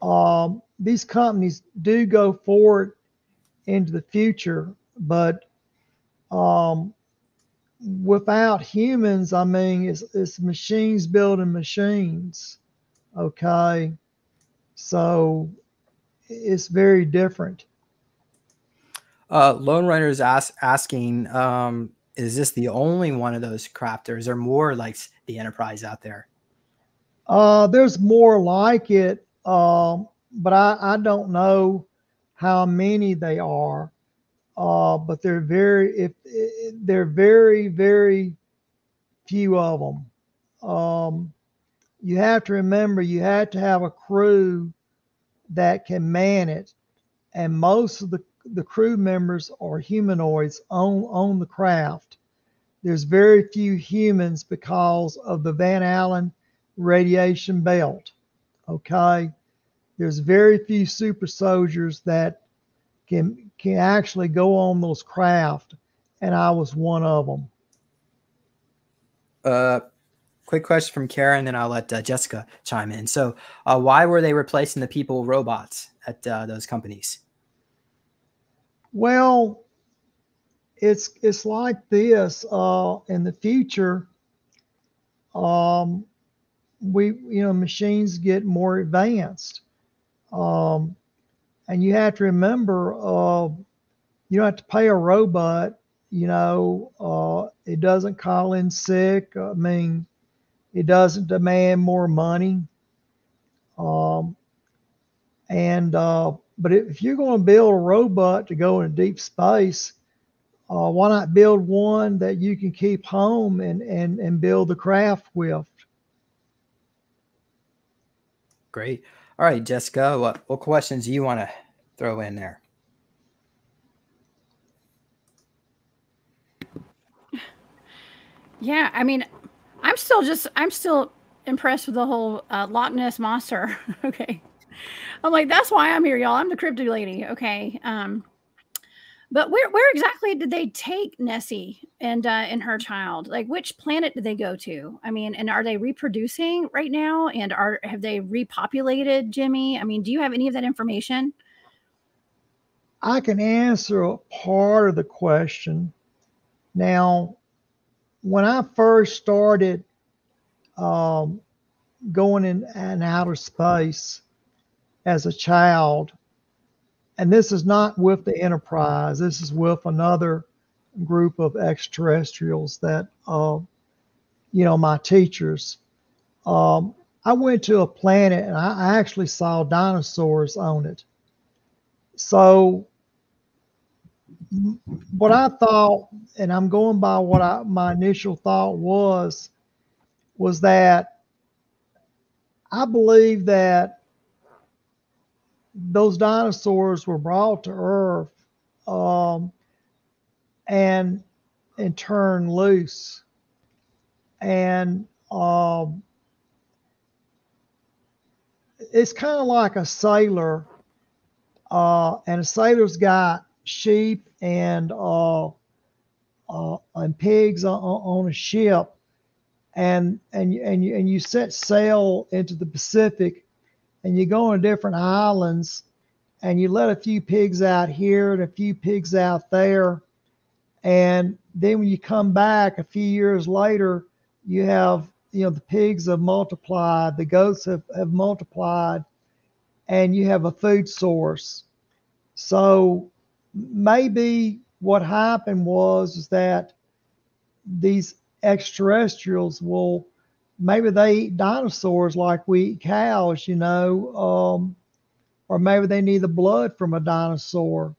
Um, these companies do go forward into the future, but um, without humans, I mean, it's, it's machines building machines. Okay. So it's very different. Uh, Lone Runner is ask, asking, um, is this the only one of those crafters? or more like the Enterprise out there? Uh, there's more like it, um, but I, I don't know how many they are. Uh, but they're very if, they're very very few of them. Um, you have to remember you have to have a crew that can man it, and most of the the crew members are humanoids on on the craft. There's very few humans because of the Van Allen radiation belt. Okay, there's very few super soldiers that can can actually go on those craft, and I was one of them. Uh, quick question from Karen, and then I'll let uh, Jessica chime in. So, uh, why were they replacing the people robots at uh, those companies? Well, it's it's like this. Uh, in the future, um, we you know machines get more advanced. Um, and you have to remember, uh, you don't have to pay a robot. You know, uh, it doesn't call in sick. I mean, it doesn't demand more money. Um, and uh, but if you're going to build a robot to go into deep space, uh, why not build one that you can keep home and and and build the craft with? Great. All right, Jessica, what, what questions do you want to throw in there? Yeah, I mean, I'm still just, I'm still impressed with the whole uh, Loch Ness monster. okay. I'm like, that's why I'm here, y'all. I'm the crypto lady. Okay. Um, but where where exactly did they take Nessie and uh, and her child? Like which planet did they go to? I mean, and are they reproducing right now? And are have they repopulated Jimmy? I mean, do you have any of that information? I can answer part of the question. Now, when I first started um, going in, in outer space as a child, and this is not with the Enterprise. This is with another group of extraterrestrials that, uh, you know, my teachers. Um, I went to a planet and I actually saw dinosaurs on it. So, what I thought, and I'm going by what I, my initial thought was, was that I believe that those dinosaurs were brought to Earth um, and and turned loose, and um, it's kind of like a sailor, uh, and a sailor's got sheep and uh, uh, and pigs on, on a ship, and and and you, and you set sail into the Pacific and you go on different islands and you let a few pigs out here and a few pigs out there. And then when you come back a few years later, you have, you know, the pigs have multiplied, the goats have, have multiplied, and you have a food source. So maybe what happened was is that these extraterrestrials will maybe they eat dinosaurs like we eat cows, you know, um, or maybe they need the blood from a dinosaur.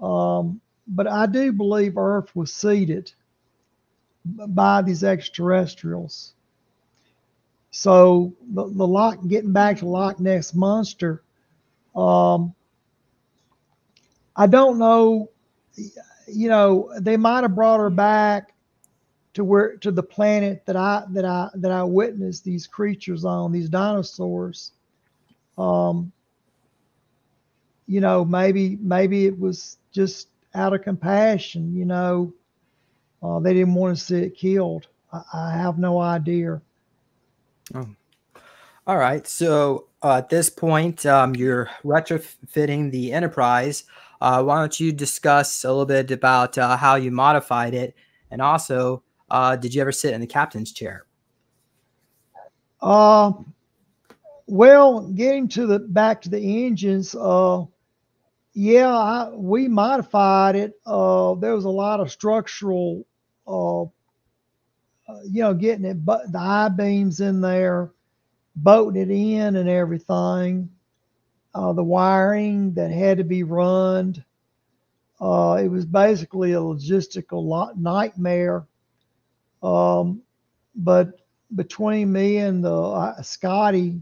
Um, but I do believe Earth was seeded by these extraterrestrials. So the, the lock, getting back to Loch Ness monster, um, I don't know. You know, they might have brought her back to where to the planet that I that I that I witnessed these creatures on these dinosaurs. Um, you know, maybe maybe it was just out of compassion. You know, uh, they didn't want to see it killed. I, I have no idea. Oh. All right. So uh, at this point, um, you're retrofitting the Enterprise. Uh, why don't you discuss a little bit about uh, how you modified it, and also, uh, did you ever sit in the captain's chair? Uh, well, getting to the back to the engines. Uh, yeah, I, we modified it. Uh, there was a lot of structural, uh, uh, you know, getting it, but the I beams in there, bolting it in and everything. Uh, the wiring that had to be run. Uh, it was basically a logistical nightmare. Um, but between me and the uh, Scotty,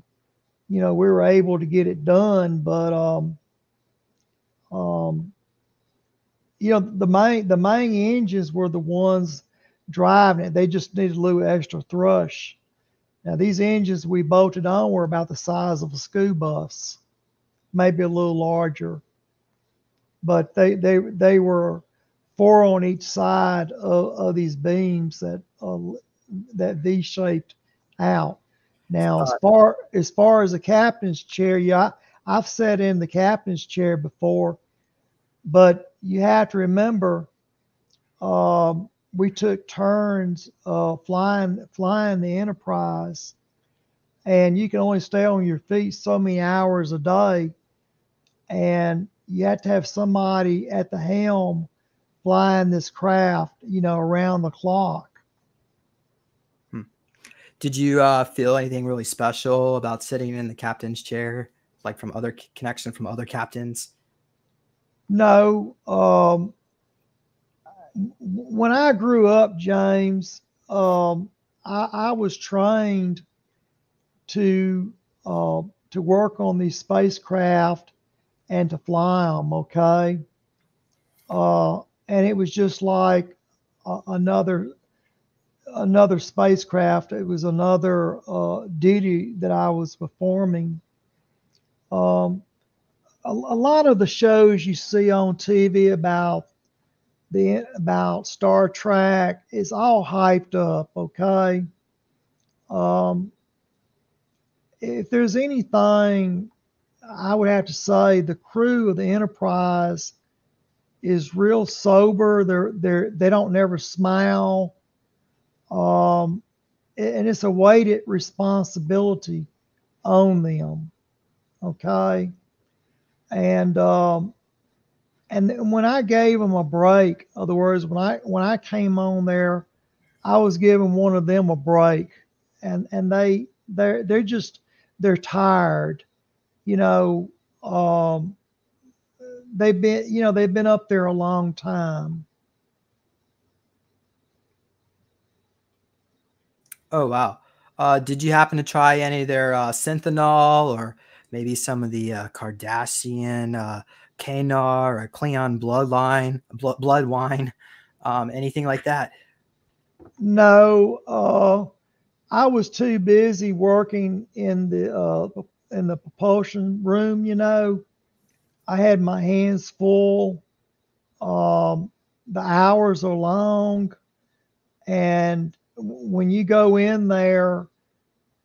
you know, we were able to get it done. But um, um, you know, the main the main engines were the ones driving it. They just needed a little extra thrush. Now these engines we bolted on were about the size of a school bus, maybe a little larger. But they they they were four on each side of, of these beams that uh, that V-shaped out. Now, as far as far as the captain's chair, yeah, I, I've sat in the captain's chair before, but you have to remember, um, we took turns uh, flying flying the Enterprise, and you can only stay on your feet so many hours a day, and you have to have somebody at the helm flying this craft, you know, around the clock. Did you uh, feel anything really special about sitting in the captain's chair, like from other connection from other captains? No. Um, when I grew up, James, um, I, I, was trained to uh, to work on these spacecraft and to fly them. Okay, uh, and it was just like another another spacecraft. It was another uh, duty that I was performing. Um, a, a, lot of the shows you see on TV about the about Star Trek is all hyped up. Okay. Um, if there's anything, I would have to say the crew of the Enterprise is real sober. They're they're they don't never smile um, and it's a weighted responsibility on them. Okay. And, um, and when I gave them a break, other words, when I when I came on there, I was giving one of them a break, and and they they're they're just they're tired, you know. Um, they've been you know they've been up there a long time, Oh wow. Uh, did you happen to try any of their uh, Synthehol or maybe some of the uh, Cardassian uh, Kanar or Klingon bloodline, blood, blood wine, um, anything like that? No, uh, I was too busy working in the uh, in the propulsion room. You know, I had my hands full. Um, the hours are long, and when you go in there,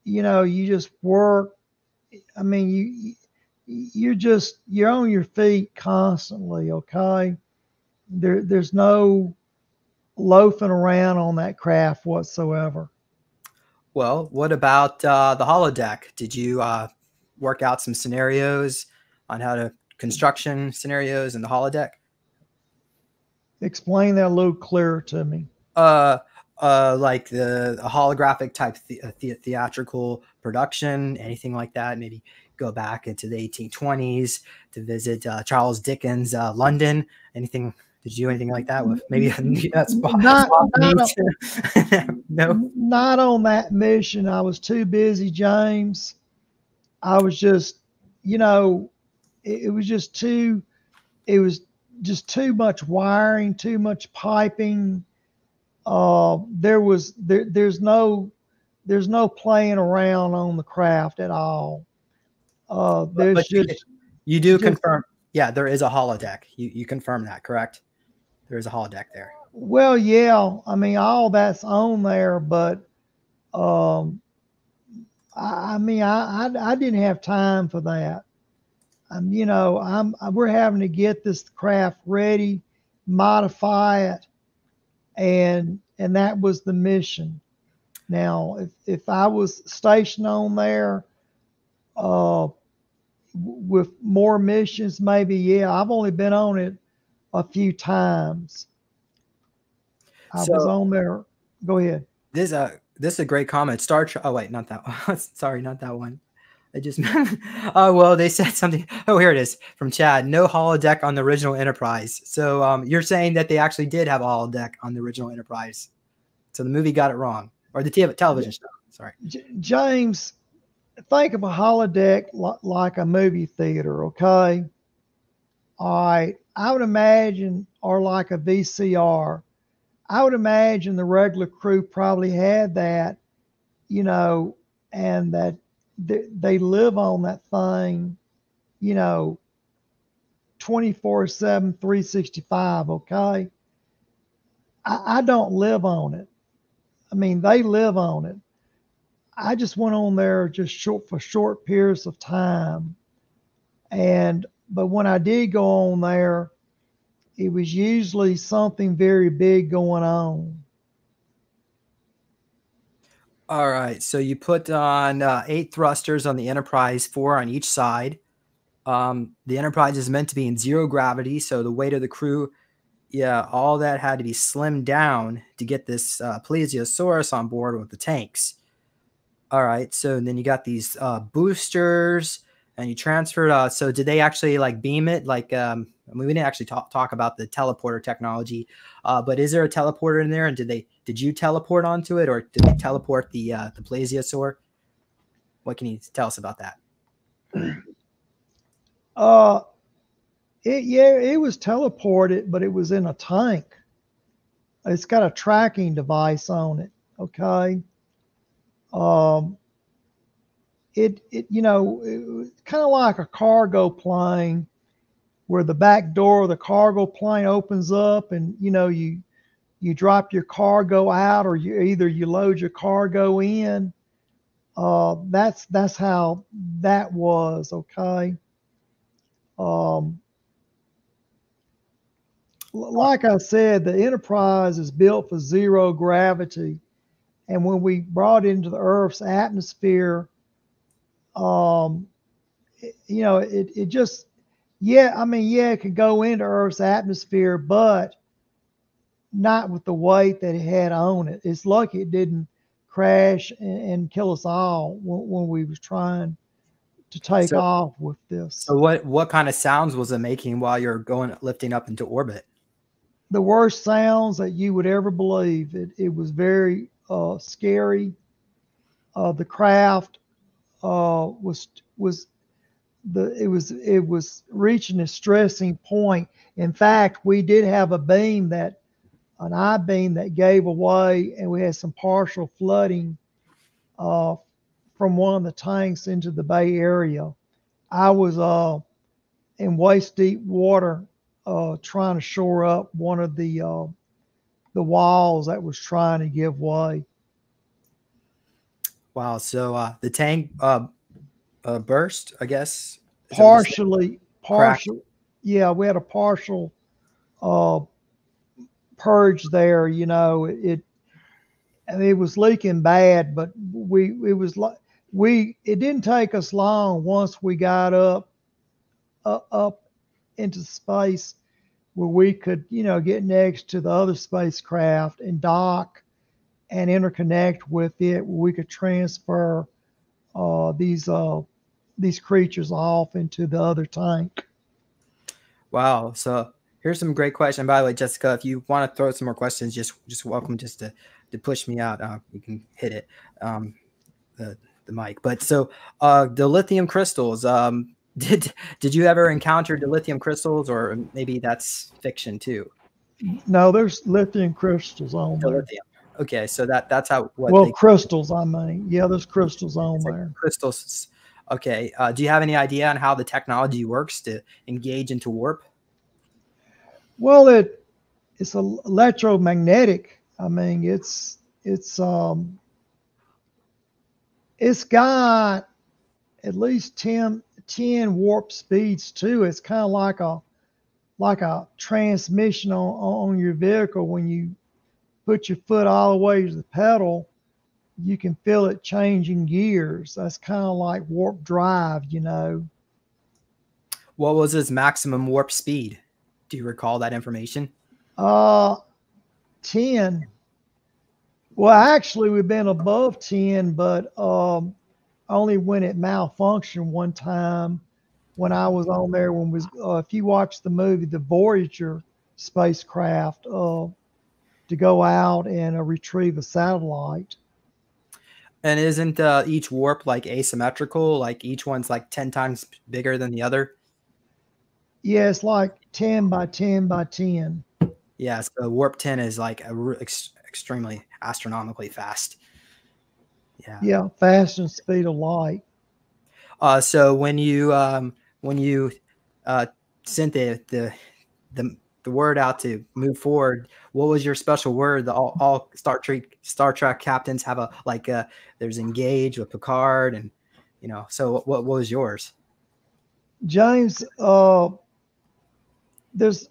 you know, you just work. I mean, you you're just you're on your feet constantly. Okay, there there's no loafing around on that craft whatsoever. Well, what about uh, the holodeck? Did you uh, work out some scenarios on how to construction scenarios in the holodeck? Explain that a little clearer to me. uh uh like the holographic type the, the, theatrical production, anything like that? Maybe go back into the 1820s to visit uh, Charles Dickens' uh, London. Anything? Did you do anything like that with maybe that's not, not no, not on that mission. I was too busy, James. I was just, you know, it, it was just too. It was just too much wiring, too much piping. Uh, there was there, there's no there's no playing around on the craft at all. Uh, there's but just you do just, confirm. Yeah, there is a holodeck. You you confirm that, correct? There is a holodeck there. Well, yeah. I mean, all that's on there, but um, I, I mean, I, I I didn't have time for that. Um, you know, I'm we're having to get this craft ready, modify it, and and that was the mission. Now, if if I was stationed on there, uh, with more missions, maybe yeah. I've only been on it a few times. I so, was on there. Go ahead. This uh this is a great comment. Star Trek. Oh wait, not that one. Sorry, not that one. I just oh well, they said something. Oh, here it is from Chad. No holodeck on the original Enterprise. So um, you're saying that they actually did have a holodeck on the original Enterprise. So the movie got it wrong, or the television show. Sorry, James think of a holodeck like a movie theater, okay? All right. I would imagine, or like a VCR, I would imagine the regular crew probably had that, you know, and that they, live on that thing, you know, 24 7, 365, okay? I, I don't live on it. I mean, they live on it. I just went on there just short for short periods of time. And but when I did go on there, it was usually something very big going on. All right. So you put on uh, eight thrusters on the Enterprise, four on each side. Um, the Enterprise is meant to be in zero gravity, so the weight of the crew, yeah, all that had to be slimmed down to get this uh, plesiosaurus on board with the tanks. All right. So then you got these uh, boosters and you transferred. Uh, so did they actually like beam it? Like, um, I mean, we didn't actually talk, talk about the teleporter technology, uh, but is there a teleporter in there? And did they, did you teleport onto it or did they teleport the, uh, the plesiosaur? What can you tell us about that? Uh, it, yeah, it was teleported, but it was in a tank. It's got a tracking device on it. Okay. Um, it, it you know, kind of like a cargo plane where the back door of the cargo plane opens up and, you know, you, you drop your cargo out or you either you load your cargo in. Uh, that's, that's how that was. Okay. Um, like I said, the Enterprise is built for zero gravity. And when we brought into the Earth's atmosphere, um, it, you know, it, it just, yeah, I mean, yeah, it could go into Earth's atmosphere, but not with the weight that it had on it. It's lucky it didn't crash and, and kill us all when, when, we was trying to take so, off with this. So what what kind of sounds was it making while you're going lifting up into orbit? The worst sounds that you would ever believe. It it was very uh, scary. Uh, the craft uh, was was the it was it was reaching a stressing point. In fact, we did have a beam that an I beam that gave away, and we had some partial flooding uh, from one of the tanks into the Bay Area. I was uh, in waist deep water uh, trying to shore up one of the uh, the walls that was trying to give way. Wow. So uh, the tank uh, uh, burst, I guess. Partially, partial. Yeah, we had a partial uh, purge there. You know, it I mean, it was leaking bad, but we it was like we it didn't take us long once we got up uh, up into space where we could, you know, get next to the other spacecraft and dock and interconnect with it. We could transfer uh, these uh, these creatures off into the other tank. Wow. So here's some great questions. By the way, Jessica, if you want to throw some more questions, just just welcome just to to push me out. Uh, you can hit it. Um, the the mic. But so uh, the lithium crystals. Um, did did you ever encounter the lithium crystals, or maybe that's fiction too? No, there's lithium crystals on The there. lithium. Okay, so that that's how what Well, crystals, I mean. Yeah, there's crystals on like there. crystals. Okay. Uh, do you have any idea on how the technology works to engage into warp? Well, it it's electromagnetic. I mean, it's it's um it's got at least 10, 10 warp speeds too. It's kind of like a like a transmission on, on your vehicle when you put your foot all the way to the pedal, you can feel it changing gears. That's kind of like warp drive, you know. What was his maximum warp speed? Do you recall that information? Uh, 10. Well, actually, we've been above 10, but um, only when it malfunctioned one time when I was on there. When was uh, if you watch the movie, the Voyager spacecraft, uh, to go out and uh, retrieve a satellite. And isn't uh, each warp like asymmetrical? Like each one's like 10 times bigger than the other? Yeah, it's like 10 by 10 by 10. Yeah, so warp 10 is like a ex- extremely astronomically fast. Yeah. Yeah, fast and speed of light. Uh, so when you um, when you uh, sent the, the the the word out to move forward, what was your special word? The all, all Star Trek Star Trek captains have a like uh there's engage with Picard and you know. So what what was yours? James, uh, there's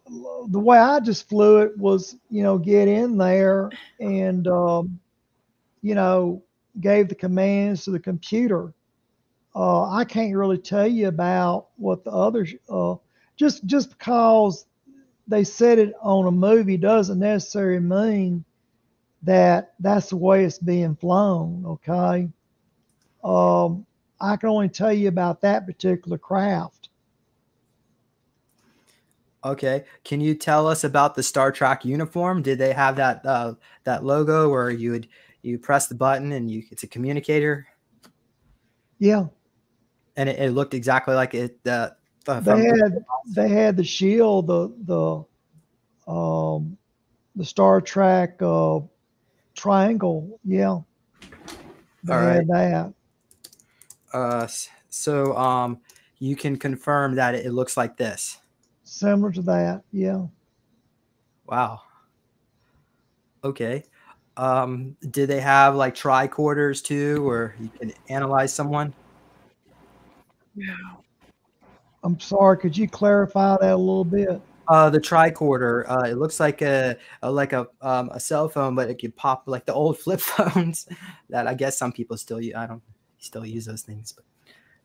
the way I just flew it was, you know, get in there and, um, you know, gave the commands to the computer. Uh, I can't really tell you about what the others, uh, just just because they said it on a movie doesn't necessarily mean that that's the way it's being flown. Okay. Um, I can only tell you about that particular craft. Okay, can you tell us about the Star Trek uniform? Did they have that uh, that logo where you would you press the button and you it's a communicator Yeah, and it, it looked exactly like it uh, uh, they had they had the shield, the the um the Star Trek uh triangle. Yeah, they All had that. uh so um you can confirm that it looks like this. Similar to that. Yeah. Wow. Okay. Um, did they have like tricorders too, where you can analyze someone? Yeah. I'm sorry. Could you clarify that a little bit? Uh, the tricorder. Uh, it looks like a, a like a um, a cell phone, but it could pop like the old flip phones that I guess some people still use. I don't still use those things, but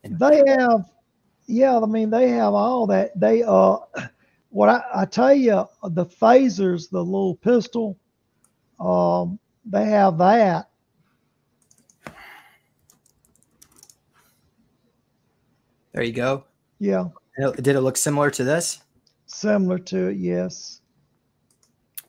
They have, yeah. I mean, they have all that. They uh, what I, I tell you, the phasers, the little pistol, um, they have that. there you go. Yeah, Did it look similar to this? similar to it. Yes,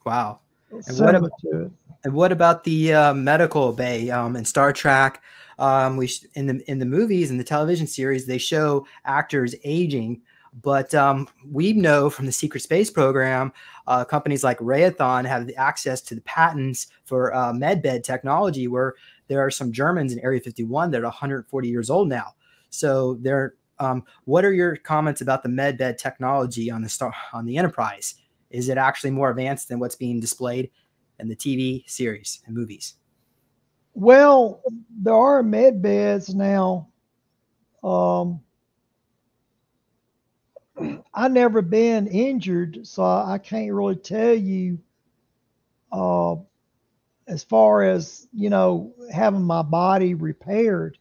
Wow. what similar about- to it. And what about the uh, medical bay um, in Star Trek? Um, we in the in the movies and the television series they show actors aging, but um, we know from the secret space program, uh, companies like Raytheon have the access to the patents for uh, medbed technology, where there are some Germans in Area 51 that are 140 years old now. So they're um, what are your comments about the medbed technology on the star on the Enterprise? Is it actually more advanced than what's being displayed in the TV series and movies? Well, there are med beds now. Um, I never been injured, so I can't really tell you. Uh, as far as you know, having my body repaired,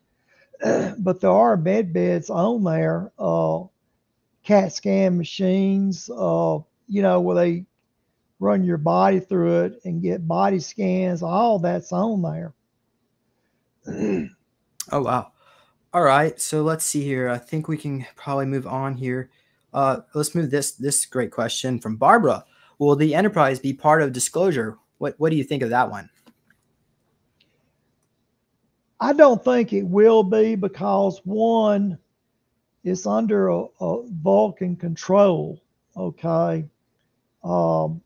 but there are med beds on there. Uh, CAT scan machines. Uh, you know, where they run your body through it and get body scans. All that's on there. oh wow! All right, so let's see here. I think we can probably move on here. Uh, let's move this this great question from Barbara. Will the enterprise be part of disclosure? What what do you think of that one? I don't think it will be because one, it's under a, a Vulcan control. Okay. Um,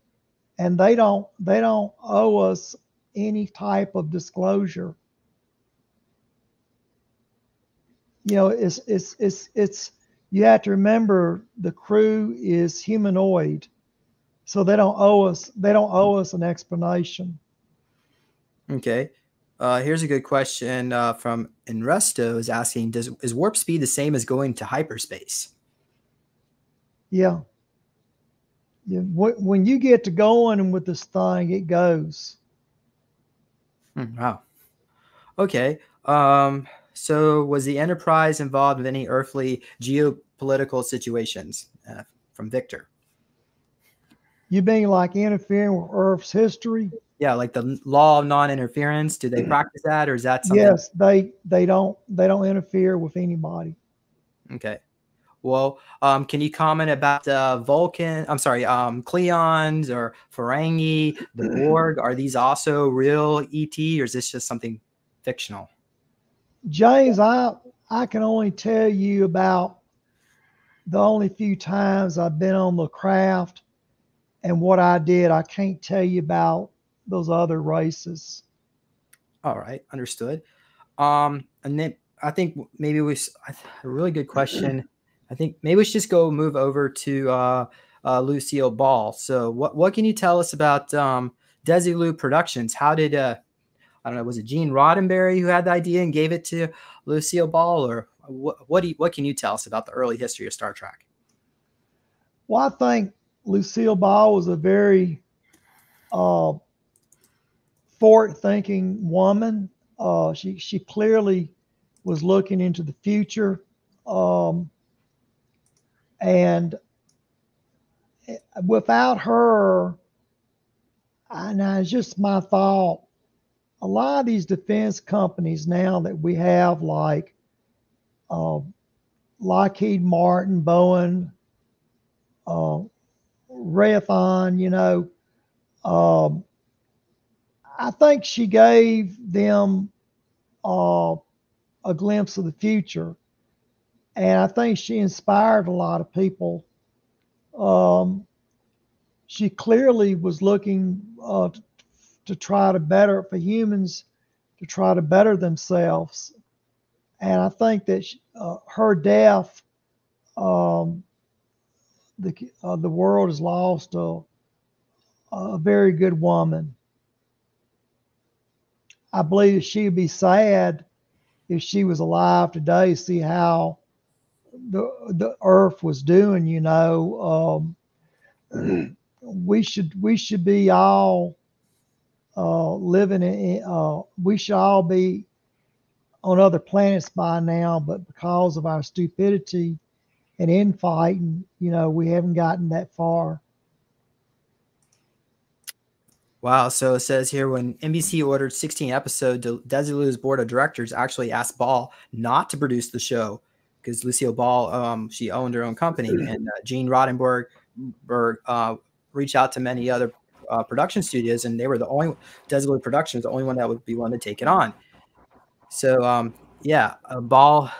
and they don't they don't owe us any type of disclosure. You know, it's it's it's it's you have to remember the crew is humanoid, so they don't owe us they don't owe us an explanation. Okay. Uh, here's a good question uh, from Enresto is asking: Does is warp speed the same as going to hyperspace? Yeah you, when you get to going with this thing, it goes. Hmm, wow. Okay. Um, so, was the Enterprise involved with any earthly geopolitical situations uh, from Victor? You being like interfering with Earth's history? Yeah, like the law of non-interference. Do they practice that, or is that something? Yes, they they don't they don't interfere with anybody. Okay. Well, um, can you comment about uh, Vulcan? I'm sorry, um, Klingons or Ferengi, the Borg? Are these also real ET, or is this just something fictional? James, I I can only tell you about the only few times I've been on the craft and what I did. I can't tell you about those other races. All right, understood. Um, and then I think maybe we a really good question. I think maybe we should just go move over to uh, uh, Lucille Ball. So, what what can you tell us about um, Desilu Productions? How did uh, I don't know, was it Gene Roddenberry who had the idea and gave it to Lucille Ball, or what? What, you, what can you tell us about the early history of Star Trek? Well, I think Lucille Ball was a very uh, forward-thinking woman. Uh, she she clearly was looking into the future. Um, and without her, and it's just my thought, a lot of these defense companies now that we have, like uh, Lockheed Martin, Boeing, uh, Raytheon, you know, um, I think she gave them uh, a glimpse of the future and I think she inspired a lot of people. Um, she clearly was looking uh, to, try to better for humans to try to better themselves, and I think that she, uh, her death, um, the uh, the world has lost a, a very good woman. I believe she'd be sad if she was alive today. See how the the earth was doing you know um, we should we should be all uh, living in uh, we should all be on other planets by now but because of our stupidity and infighting you know we haven't gotten that far. Wow. So it says here when NBC ordered 16 episodes, Desilu's board of directors actually asked Ball not to produce the show because Lucille Ball, um, she owned her own company, and uh, Gene Roddenberry uh, reached out to many other uh, production studios, and they were the only Desilu Productions, the only one that would be willing to take it on. So, um, yeah, Ball,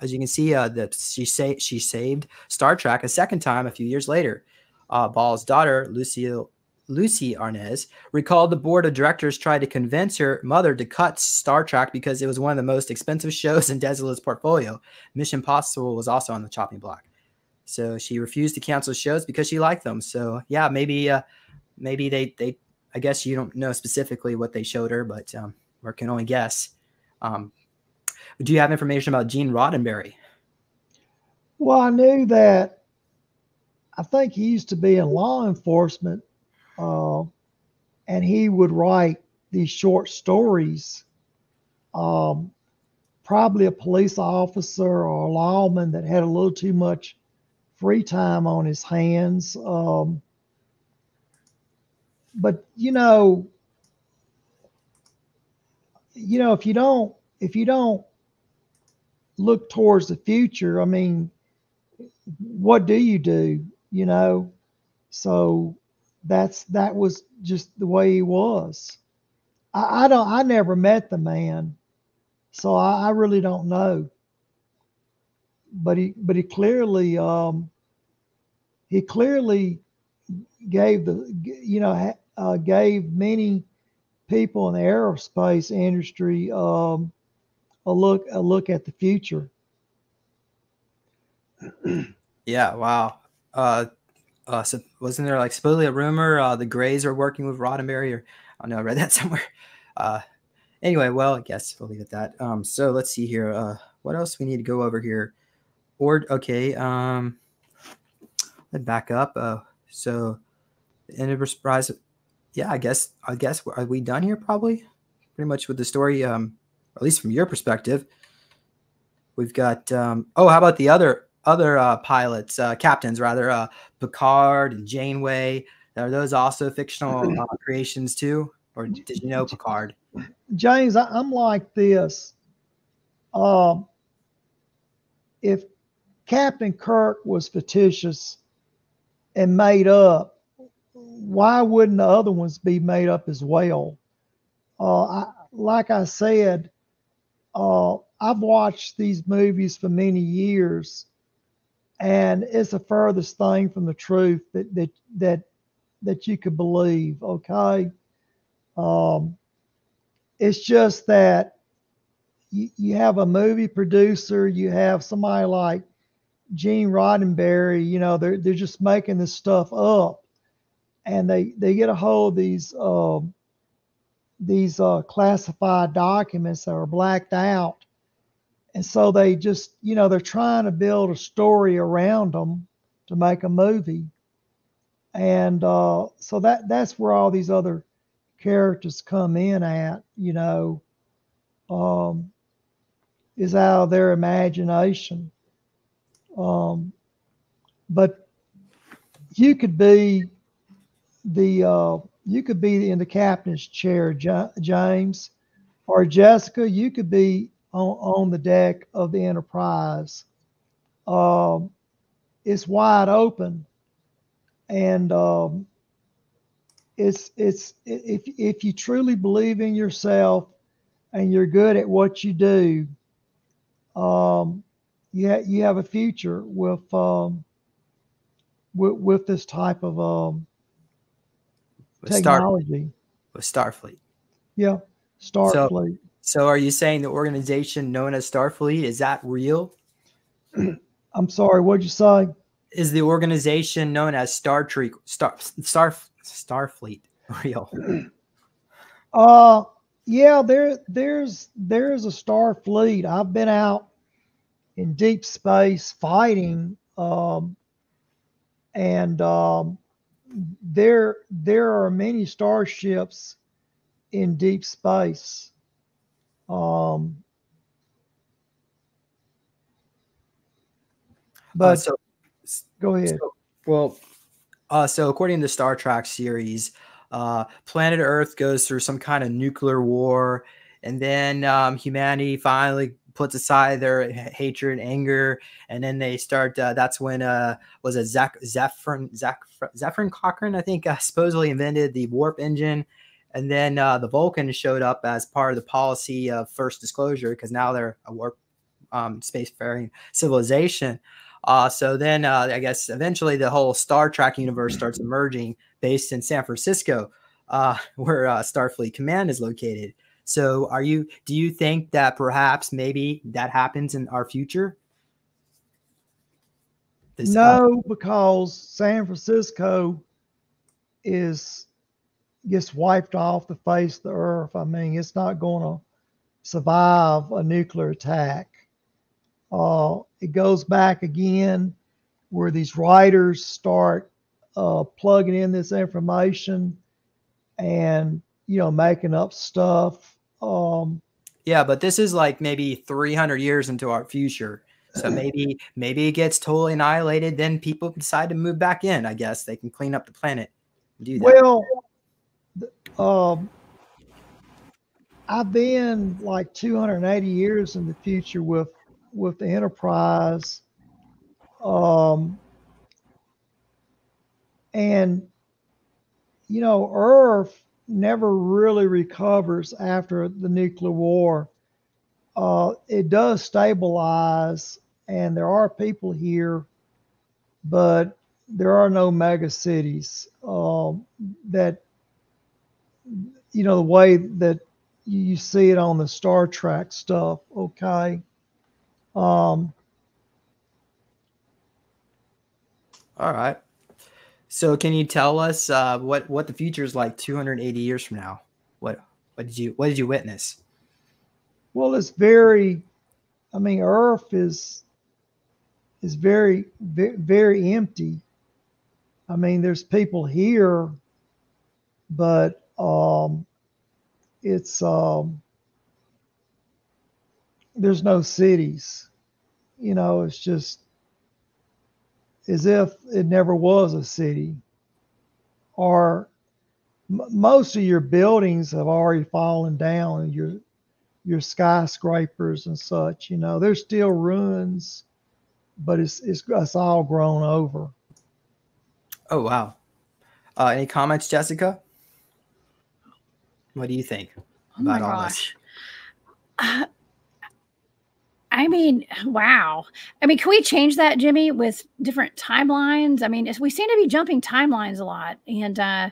as you can see, uh, that she she saved Star Trek a second time a few years later. Uh, Ball's daughter, Lucille Lucie Arnaz, recalled the board of directors tried to convince her mother to cut Star Trek because it was one of the most expensive shows in Desilu's portfolio. Mission Possible was also on the chopping block. So she refused to cancel shows because she liked them. So yeah, maybe uh, maybe they they I guess you don't know specifically what they showed her, but um, or can only guess. Um, do you have information about Gene Roddenberry? Well, I knew that. I think he used to be in law enforcement uh, and he would write these short stories. Um, probably a police officer or a lawman that had a little too much free time on his hands. Um, but you know, you know, if you don't, if you don't look towards the future, I mean, what do you do? You know, so that's that was just the way he was. I, I don't. I never met the man, so I, I, really don't know. But he, but he clearly, um, he clearly gave the, you know, uh, gave many people in the aerospace industry um, a look a look at the future. yeah. Wow. Uh, uh, so wasn't there like supposedly a rumor uh, the Greys are working with Roddenberry or I don't know I read that somewhere. Uh, anyway, well I guess we'll leave it at that. Um, so let's see here. Uh, what else we need to go over here? Or okay. Um, let back up. Uh, so Enterprise. Yeah, I guess I guess are we done here? Probably pretty much with the story. Um, at least from your perspective. We've got um, oh, how about the other other uh, pilots, uh, captains rather, uh, Picard and Janeway. Are those also fictional uh, creations too, or did you know Picard? James, I, am like this. Um, if Captain Kirk was fictitious and made up, why wouldn't the other ones be made up as well? Uh, I, like I said, uh, I've watched these movies for many years, and it's the furthest thing from the truth that that that that you could believe. Okay, um, it's just that you, you have a movie producer, you have somebody like Gene Roddenberry. You know, they're they're just making this stuff up, and they they get a hold of these. Um, these uh, classified documents that are blacked out and so they just, you know, they're trying to build a story around them to make a movie. And uh, so that that's where all these other characters come in at, you know, um, is out of their imagination. Um, but you could be the uh, you could be in the captain's chair, James, or Jessica. You could be on, on the deck of the Enterprise. Um, it's wide open, and um, it's it's if if you truly believe in yourself and you're good at what you do, um, you ha- you have a future with um, with, with this type of um, with technology. Star, with Starfleet. Yeah, Starfleet. So, so are you saying the organization known as Starfleet is that real? I'm sorry, what'd you say? Is the organization known as Star Trek Star Star Starfleet real? Uh yeah, there there's there's a Starfleet. I've been out in deep space fighting um and um there there are many starships in deep space um, but uh, so, go ahead. So, well, uh, so according to the Star Trek series, uh, planet Earth goes through some kind of nuclear war, and then um, humanity finally puts aside their hatred and anger, and then they start. Uh, that's when uh, was it Zach Zephyr Zach Zephyr Cochrane, I think, uh, supposedly invented the warp engine, and then uh, the Vulcan showed up as part of the policy of first disclosure because now they're a warp um, spacefaring civilization. Uh, so then uh, I guess eventually the whole Star Trek universe starts emerging based in San Francisco, where Starfleet Command is located. So are you do you think that perhaps maybe that happens in our future? This, uh, no, because San Francisco is gets wiped off the face of the earth, I mean, it's not going to survive a nuclear attack. Uh, it goes back again where these writers start uh, plugging in this information and you know making up stuff. Um, yeah, but this is like maybe 300 years into our future. So maybe maybe it gets totally annihilated. Then people decide to move back in. I guess they can clean up the planet. Do that. Well, um, I've been like 280 years in the future with with the Enterprise, um, and you know, Earth never really recovers after the nuclear war. Uh, it does stabilize, and there are people here, but there are no mega cities um, that you know the way that you see it on the Star Trek stuff. Okay. Um, All right. So can you tell us uh, what what the future is like 280 years from now? What what did you what did you witness? Well, it's very. I mean, Earth is is very very, empty. I mean, there's people here, but um, it's um, there's no cities. You know, it's just as if it never was a city. Or m- most of your buildings have already fallen down. Your your skyscrapers and such. You know, there's still ruins, but it's it's, it's all grown over. Oh wow. Uh, any comments, Jessica? What do you think Oh my about all this? gosh. Uh, I mean, wow. I mean, can we change that, Jimmy, with different timelines? I mean, we seem to be jumping timelines a lot. And uh,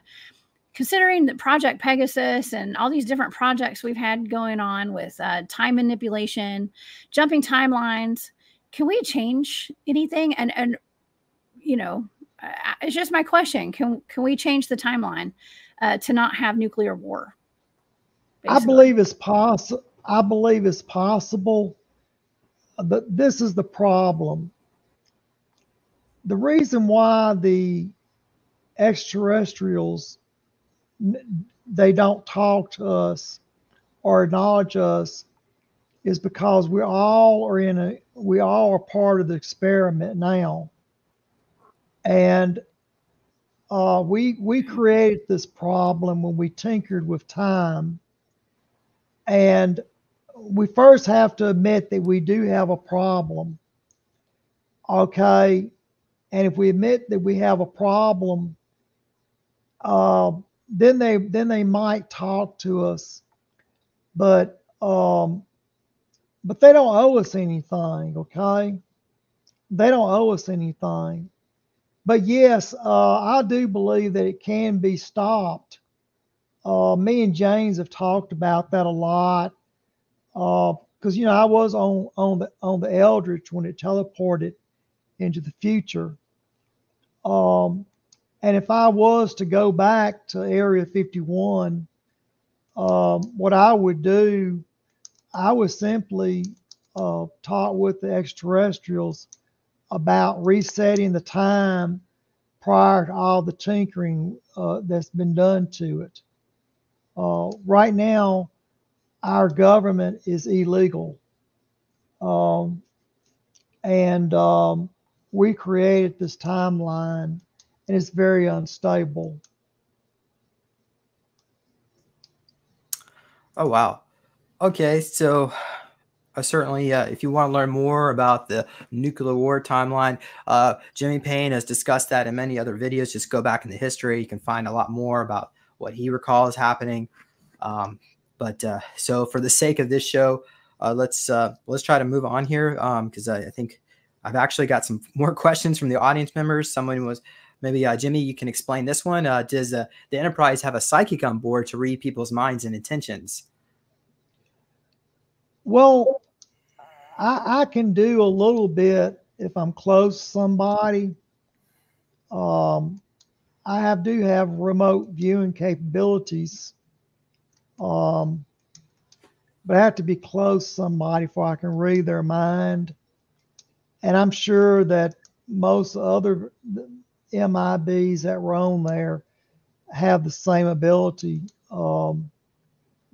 considering that Project Pegasus and all these different projects we've had going on with uh, time manipulation, jumping timelines, can we change anything? And, and you know, uh, it's just my question. Can, can we change the timeline uh, to not have nuclear war? I believe it's possible. I believe it's possible. But this is the problem. The reason why the extraterrestrials they don't talk to us or acknowledge us is because we all are in a we all are part of the experiment now. And uh, we we created this problem when we tinkered with time and we first have to admit that we do have a problem. Okay. And if we admit that we have a problem, uh, then they then they might talk to us, but um, but they don't owe us anything. Okay, they don't owe us anything. But yes, uh, I do believe that it can be stopped. Uh, me and James have talked about that a lot because you know I was on on the on the Eldridge when it teleported into the future. Um, and if I was to go back to Area 51, um, what I would do, I would simply uh, talk with the extraterrestrials about resetting the time prior to all the tinkering uh, that's been done to it. Uh, right now, our government is illegal. Um, and um, we created this timeline, and it's very unstable. Oh wow. Okay, so uh, certainly, uh, if you want to learn more about the nuclear war timeline, uh, Jimmy Paine has discussed that in many other videos. Just go back in the history; you can find a lot more about what he recalls happening. Um, but uh, so, for the sake of this show, uh, let's uh, let's try to move on here because I, I think I've actually got some more questions from the audience members. Someone was maybe uh, Jimmy, you can explain this one. Uh, does uh, the Enterprise have a psychic on board to read people's minds and intentions? Well, I, I can do a little bit if I'm close to somebody. Um, I have do have remote viewing capabilities. Um, but I have to be close somebody before I can read their mind. And I'm sure that most other MIBs that were on there have the same ability um,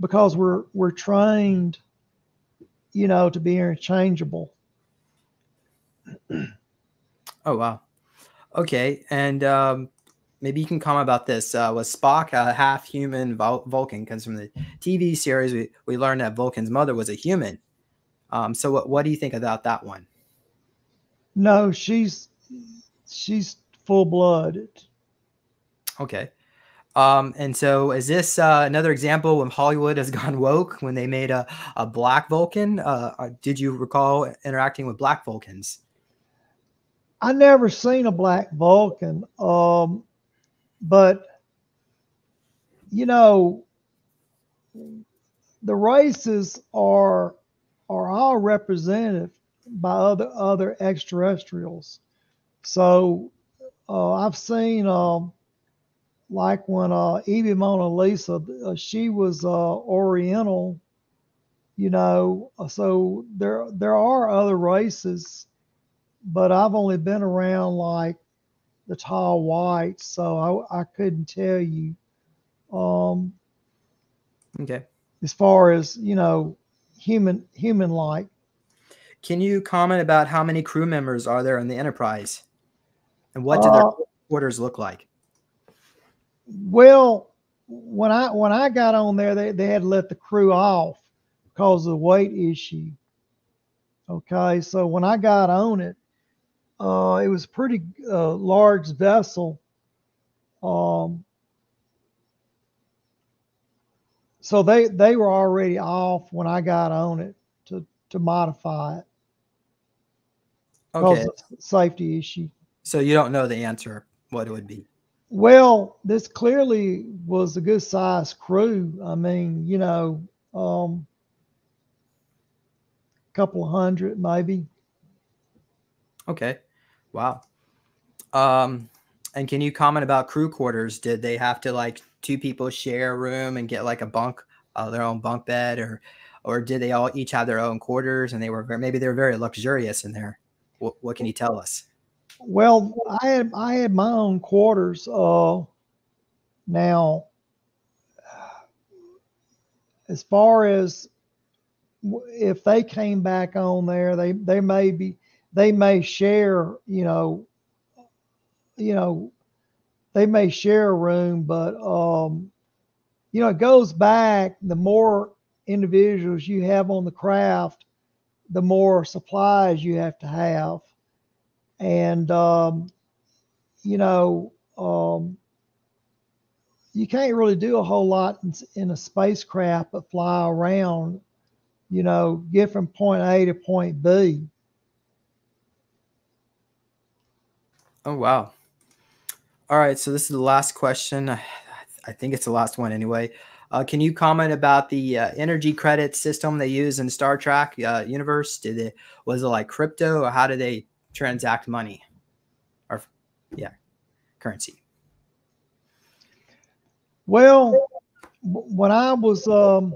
because we're we're trained, you know, to be interchangeable. Oh wow. Okay, and um, maybe you can comment about this. Uh, was Spock a half human Vul- Vulcan? Because from the TV series, we, we learned that Vulcan's mother was a human. Um, so what, what do you think about that one? No, she's she's full blooded. Okay. Um, and so is this uh, another example when Hollywood has gone woke when they made a, a black Vulcan? Uh, uh did you recall interacting with black Vulcans? I never seen a black Vulcan. Um, but you know, the races are are all represented by other other extraterrestrials. So uh, I've seen um, like when uh, Evie Mona Lisa, uh, she was uh, Oriental, you know. So there there are other races, but I've only been around like the tall whites, so I, I couldn't tell you. Um, okay. As far as you know, human human like. Can you comment about how many crew members are there in the Enterprise, and what do their uh, quarters look like? Well, when I when I got on there, they, they had to let the crew off because of the weight issue. Okay, so when I got on it, uh, it was a pretty uh, large vessel. Um, so they they were already off when I got on it to to modify it. Okay. Safety issue. So you don't know the answer what it would be. Well, this clearly was a good sized crew. I mean, you know, um, a couple hundred maybe. Okay. Wow. Um, and can you comment about crew quarters? Did they have to like two people share a room and get like a bunk, uh, their own bunk bed, or or did they all each have their own quarters and they were very, maybe they were very luxurious in there? What, what can you tell us? Well, I had I had my own quarters. Uh, now, as far as if they came back on there, they they may be they may share, you know, you know, they may share a room, but um, you know, it goes back. The more individuals you have on the craft, the more supplies you have to have, and um, you know, um, you can't really do a whole lot in, in a spacecraft but fly around. You know, get from point A to point B Oh, wow. All right. So this is the last question. I think it's the last one anyway. Uh, can you comment about the uh, energy credit system they use in Star Trek uh, universe? Did it was it like crypto or how do they transact money? Or yeah, currency. Well, when I was um,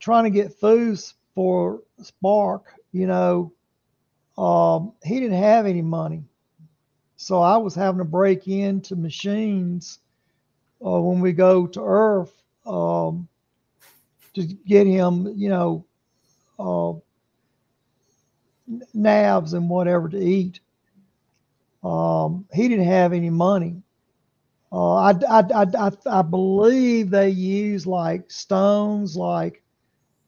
trying to get foos for Spark, you know, um, he didn't have any money. So I was having to break into machines uh, when we go to Earth um, to get him, you know, uh, nabs and whatever to eat. Um, he didn't have any money. Uh, I, I, I, I, believe they use like stones, like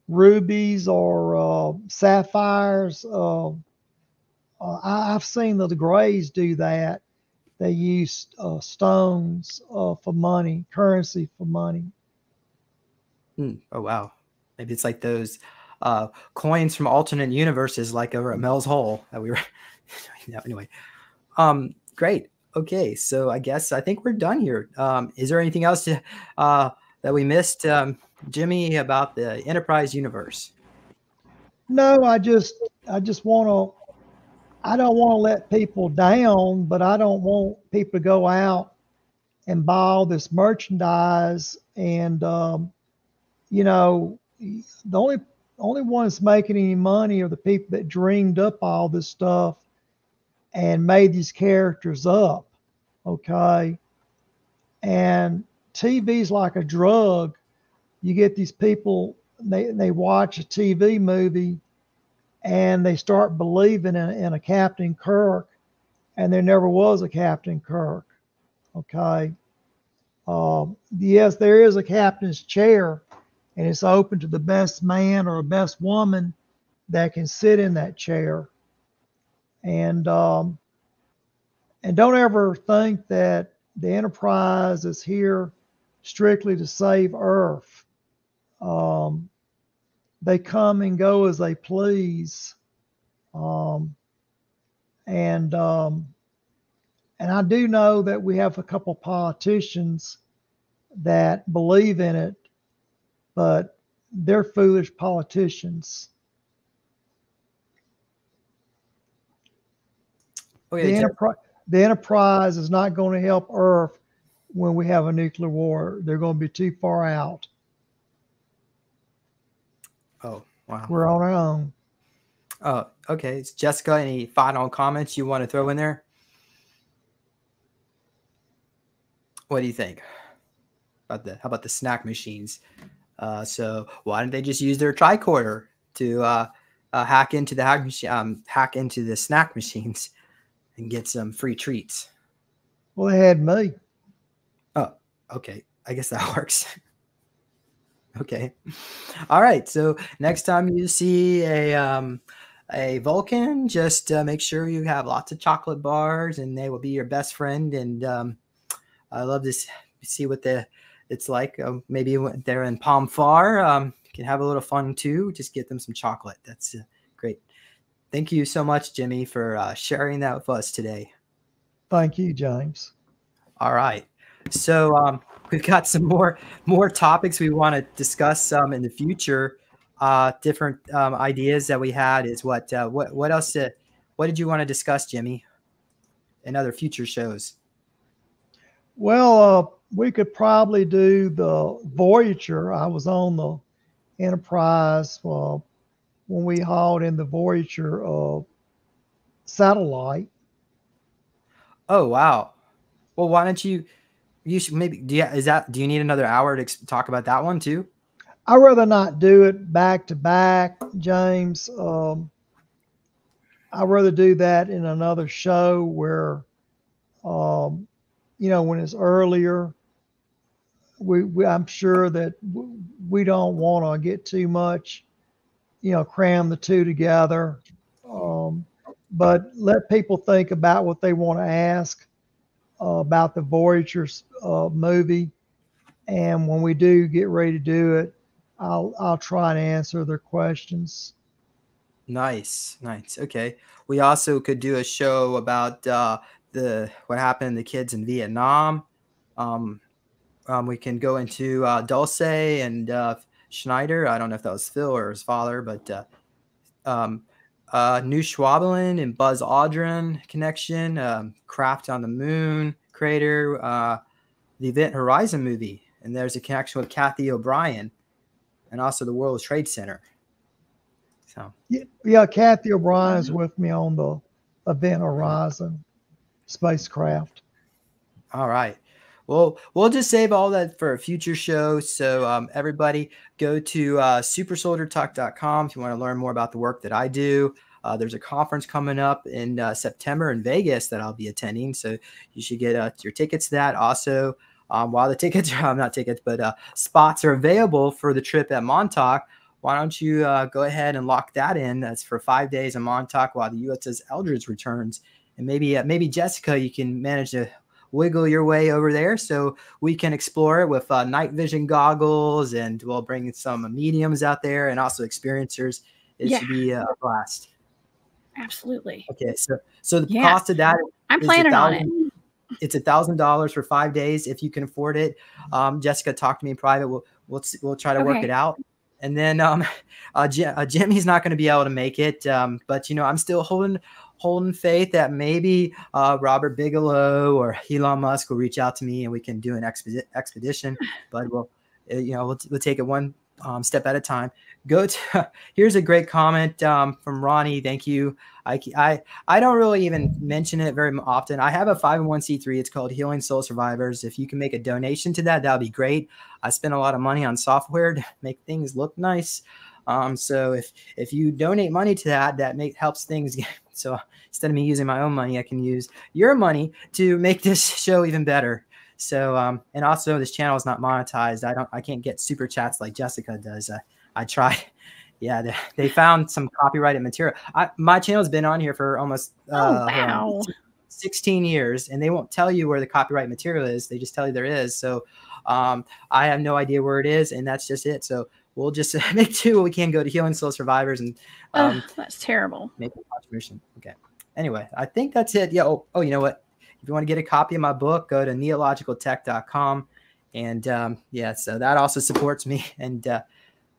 rubies or uh, sapphires. Uh, uh, I, have seen the, the Greys do that. They use uh, stones uh, for money, currency for money. Hmm. Oh wow! Maybe it's like those uh, coins from alternate universes, like over at Mel's Hole that we were. anyway, um, great. Okay, so I guess I think we're done here. Um, is there anything else to, uh, that we missed, um, Jimmy, about the Enterprise universe? No, I just I just want to I don't want to let people down, but I don't want people to go out and buy all this merchandise. And um, you know, the only only ones making any money are the people that dreamed up all this stuff and made these characters up. Okay, and TV's like a drug. You get these people they they watch a TV movie and they start believing in, in a Captain Kirk, and there never was a Captain Kirk. Okay. Um, yes, there is a captain's chair, and it's open to the best man or best woman that can sit in that chair. And um, and don't ever think that the enterprise is here strictly to save Earth. Um, they come and go as they please. Um, and um, and I do know that we have a couple politicians that believe in it, but they're foolish politicians. Okay, the, Jeff- enterprise, the enterprise is not going to help Earth when we have a nuclear war. They're going to be too far out. Oh, wow. We're on our own. Oh, okay. Jessica, any final comments you want to throw in there? What do you think about the how about the snack machines? Uh, so why don't they just use their tricorder to uh, uh, hack into the hack machine, um, hack into the snack machines, and get some free treats? Well, they had me. Oh, okay. I guess that works. okay. All right. So next time you see a um, a Vulcan, just uh, make sure you have lots of chocolate bars, and they will be your best friend. And um, I love to see what the it's like. Um, maybe they're in Pon farr, um, you can have a little fun too. Just get them some chocolate. That's uh, great. Thank you so much, Jimmy, for uh, sharing that with us today. Thank you, James. All right. So um, we've got some more more topics we want to discuss um, in the future. Uh, different um, ideas that we had is what uh, what what else? Did, what did you want to discuss, Jimmy? In other future shows. Well, uh, we could probably do the Voyager. I was on the Enterprise uh, when we hauled in the Voyager uh, satellite. Oh wow. Well, why don't you? You should maybe. Do you is that? Do you need another hour to talk about that one too? I'd rather not do it back to back, James. Um, I'd rather do that in another show where, um, you know, when it's earlier. We, we I'm sure that we don't want to get too much, you know, cram the two together. Um, but let people think about what they want to ask about the Voyagers uh, movie. And when we do get ready to do it, I'll I'll try and answer their questions. Nice, nice. Okay. We also could do a show about uh, the what happened to the kids in Vietnam. Um, um, we can go into uh, Dulce and uh, Schneider. I don't know if that was Phil or his father, but uh, um, uh, New Schwabenland and Buzz Aldrin connection, um, Craft on the Moon crater, uh, the Event Horizon movie, and there's a connection with Kathy O'Brien, and also the World Trade Center. So. Yeah, yeah Kathy O'Brien's with me on the Event Horizon spacecraft. All right. Well, we'll just save all that for a future show. So, um, everybody go to uh, supersoldiertalk.com if you want to learn more about the work that I do. Uh, there's a conference coming up in uh, September in Vegas that I'll be attending. So, you should get uh, your tickets to that. Also, um, while the tickets are not tickets, but uh, spots are available for the trip at Montauk, why don't you uh, go ahead and lock that in? That's for five days in Montauk while the USS Eldridge returns. And maybe, uh, maybe Jessica, you can manage to wiggle your way over there so we can explore it with uh, night vision goggles and we'll bring some mediums out there and also experiencers it Yeah. should be a blast Absolutely. okay so so the Yeah. cost of that I'm planning on it. it's a thousand dollars for five days if you can afford it um, jessica talk to me in private we'll we'll, we'll try to work it out and then um, uh, Jim, uh, jimmy's not going to be able to make it um, but you know i'm still holding holding faith that maybe uh, Robert Bigelow or Elon Musk will reach out to me and we can do an expedi- expedition. But we'll, uh, you know, we'll, we'll take it one um, step at a time. Go to here's a great comment um, from Ronnie. Thank you. I, I I don't really even mention it very often. I have a 501c3. It's called Healing Soul Survivors. If you can make a donation to that, that would be great. I spend a lot of money on software to make things look nice. Um, so if if you donate money to that, that make helps things. So instead of me using my own money, I can use your money to make this show even better. So um, and also this channel is not monetized. I don't I can't get super chats like Jessica does. Uh, I try. Yeah, they, they, found some copyrighted material. I, my channel's been on here for almost uh, oh, wow. 16 years, and they won't tell you where the copyright material is. They just tell you there is. So um, I have no idea where it is, and that's just it. So we'll just make do what we can. Go to Healing Soul Survivors and um, Ugh, that's terrible. Make a contribution. Okay. Anyway, I think that's it. Yeah. Oh, oh, you know what? If you want to get a copy of my book, go to neologicaltech.com. And um, yeah, so that also supports me. And uh,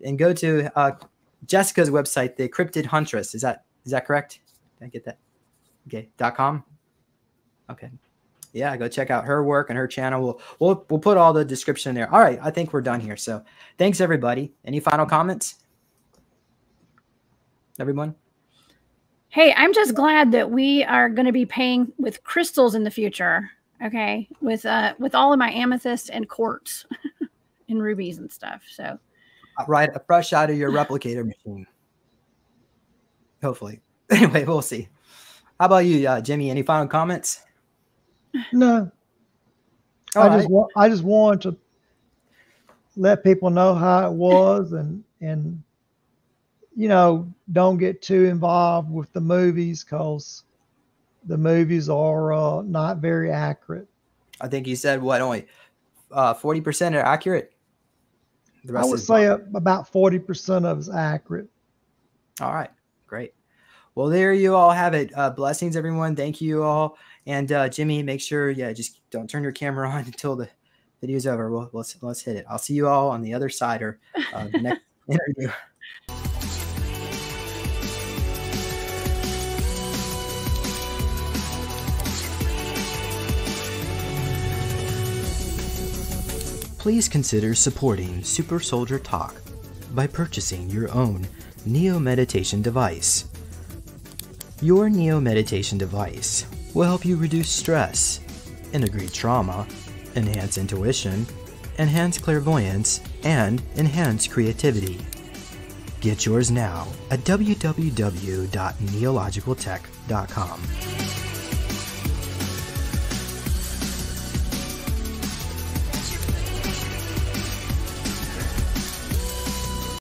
and go to uh, Jessica's website, the Cryptid Huntress. Is that is that correct? Did I get that? Okay. Dot com. Okay. Yeah, go check out her work and her channel. We'll we'll we'll put all the description in there. All right, I think we're done here. So thanks everybody. Any final comments? Everyone? Hey, I'm just glad that we are going to be paying with crystals in the future. Okay, with uh with all of my amethyst and quartz and rubies and stuff. So right, a fresh out of your replicator machine. Hopefully. Anyway, we'll see. How about you, uh, Jimmy? Any final comments? No. All I right. just want I just want to let people know how it was and and you know don't get too involved with the movies because the movies are uh, not very accurate. I think you said what only uh, forty uh, percent are accurate. I would say about forty percent of it's accurate. All right, great. Well, there you all have it. Uh, blessings, everyone. Thank you all. And uh, Jimmy, make sure, yeah, just don't turn your camera on until the video's over. We'll, let's let's hit it. I'll see you all on the other side or uh, the next interview. Please consider supporting Super Soldier Talk by purchasing your own Neo Meditation device. Your Neo Meditation device will help you reduce stress, integrate trauma, enhance intuition, enhance clairvoyance, and enhance creativity. Get yours now at www.neologicaltech.com.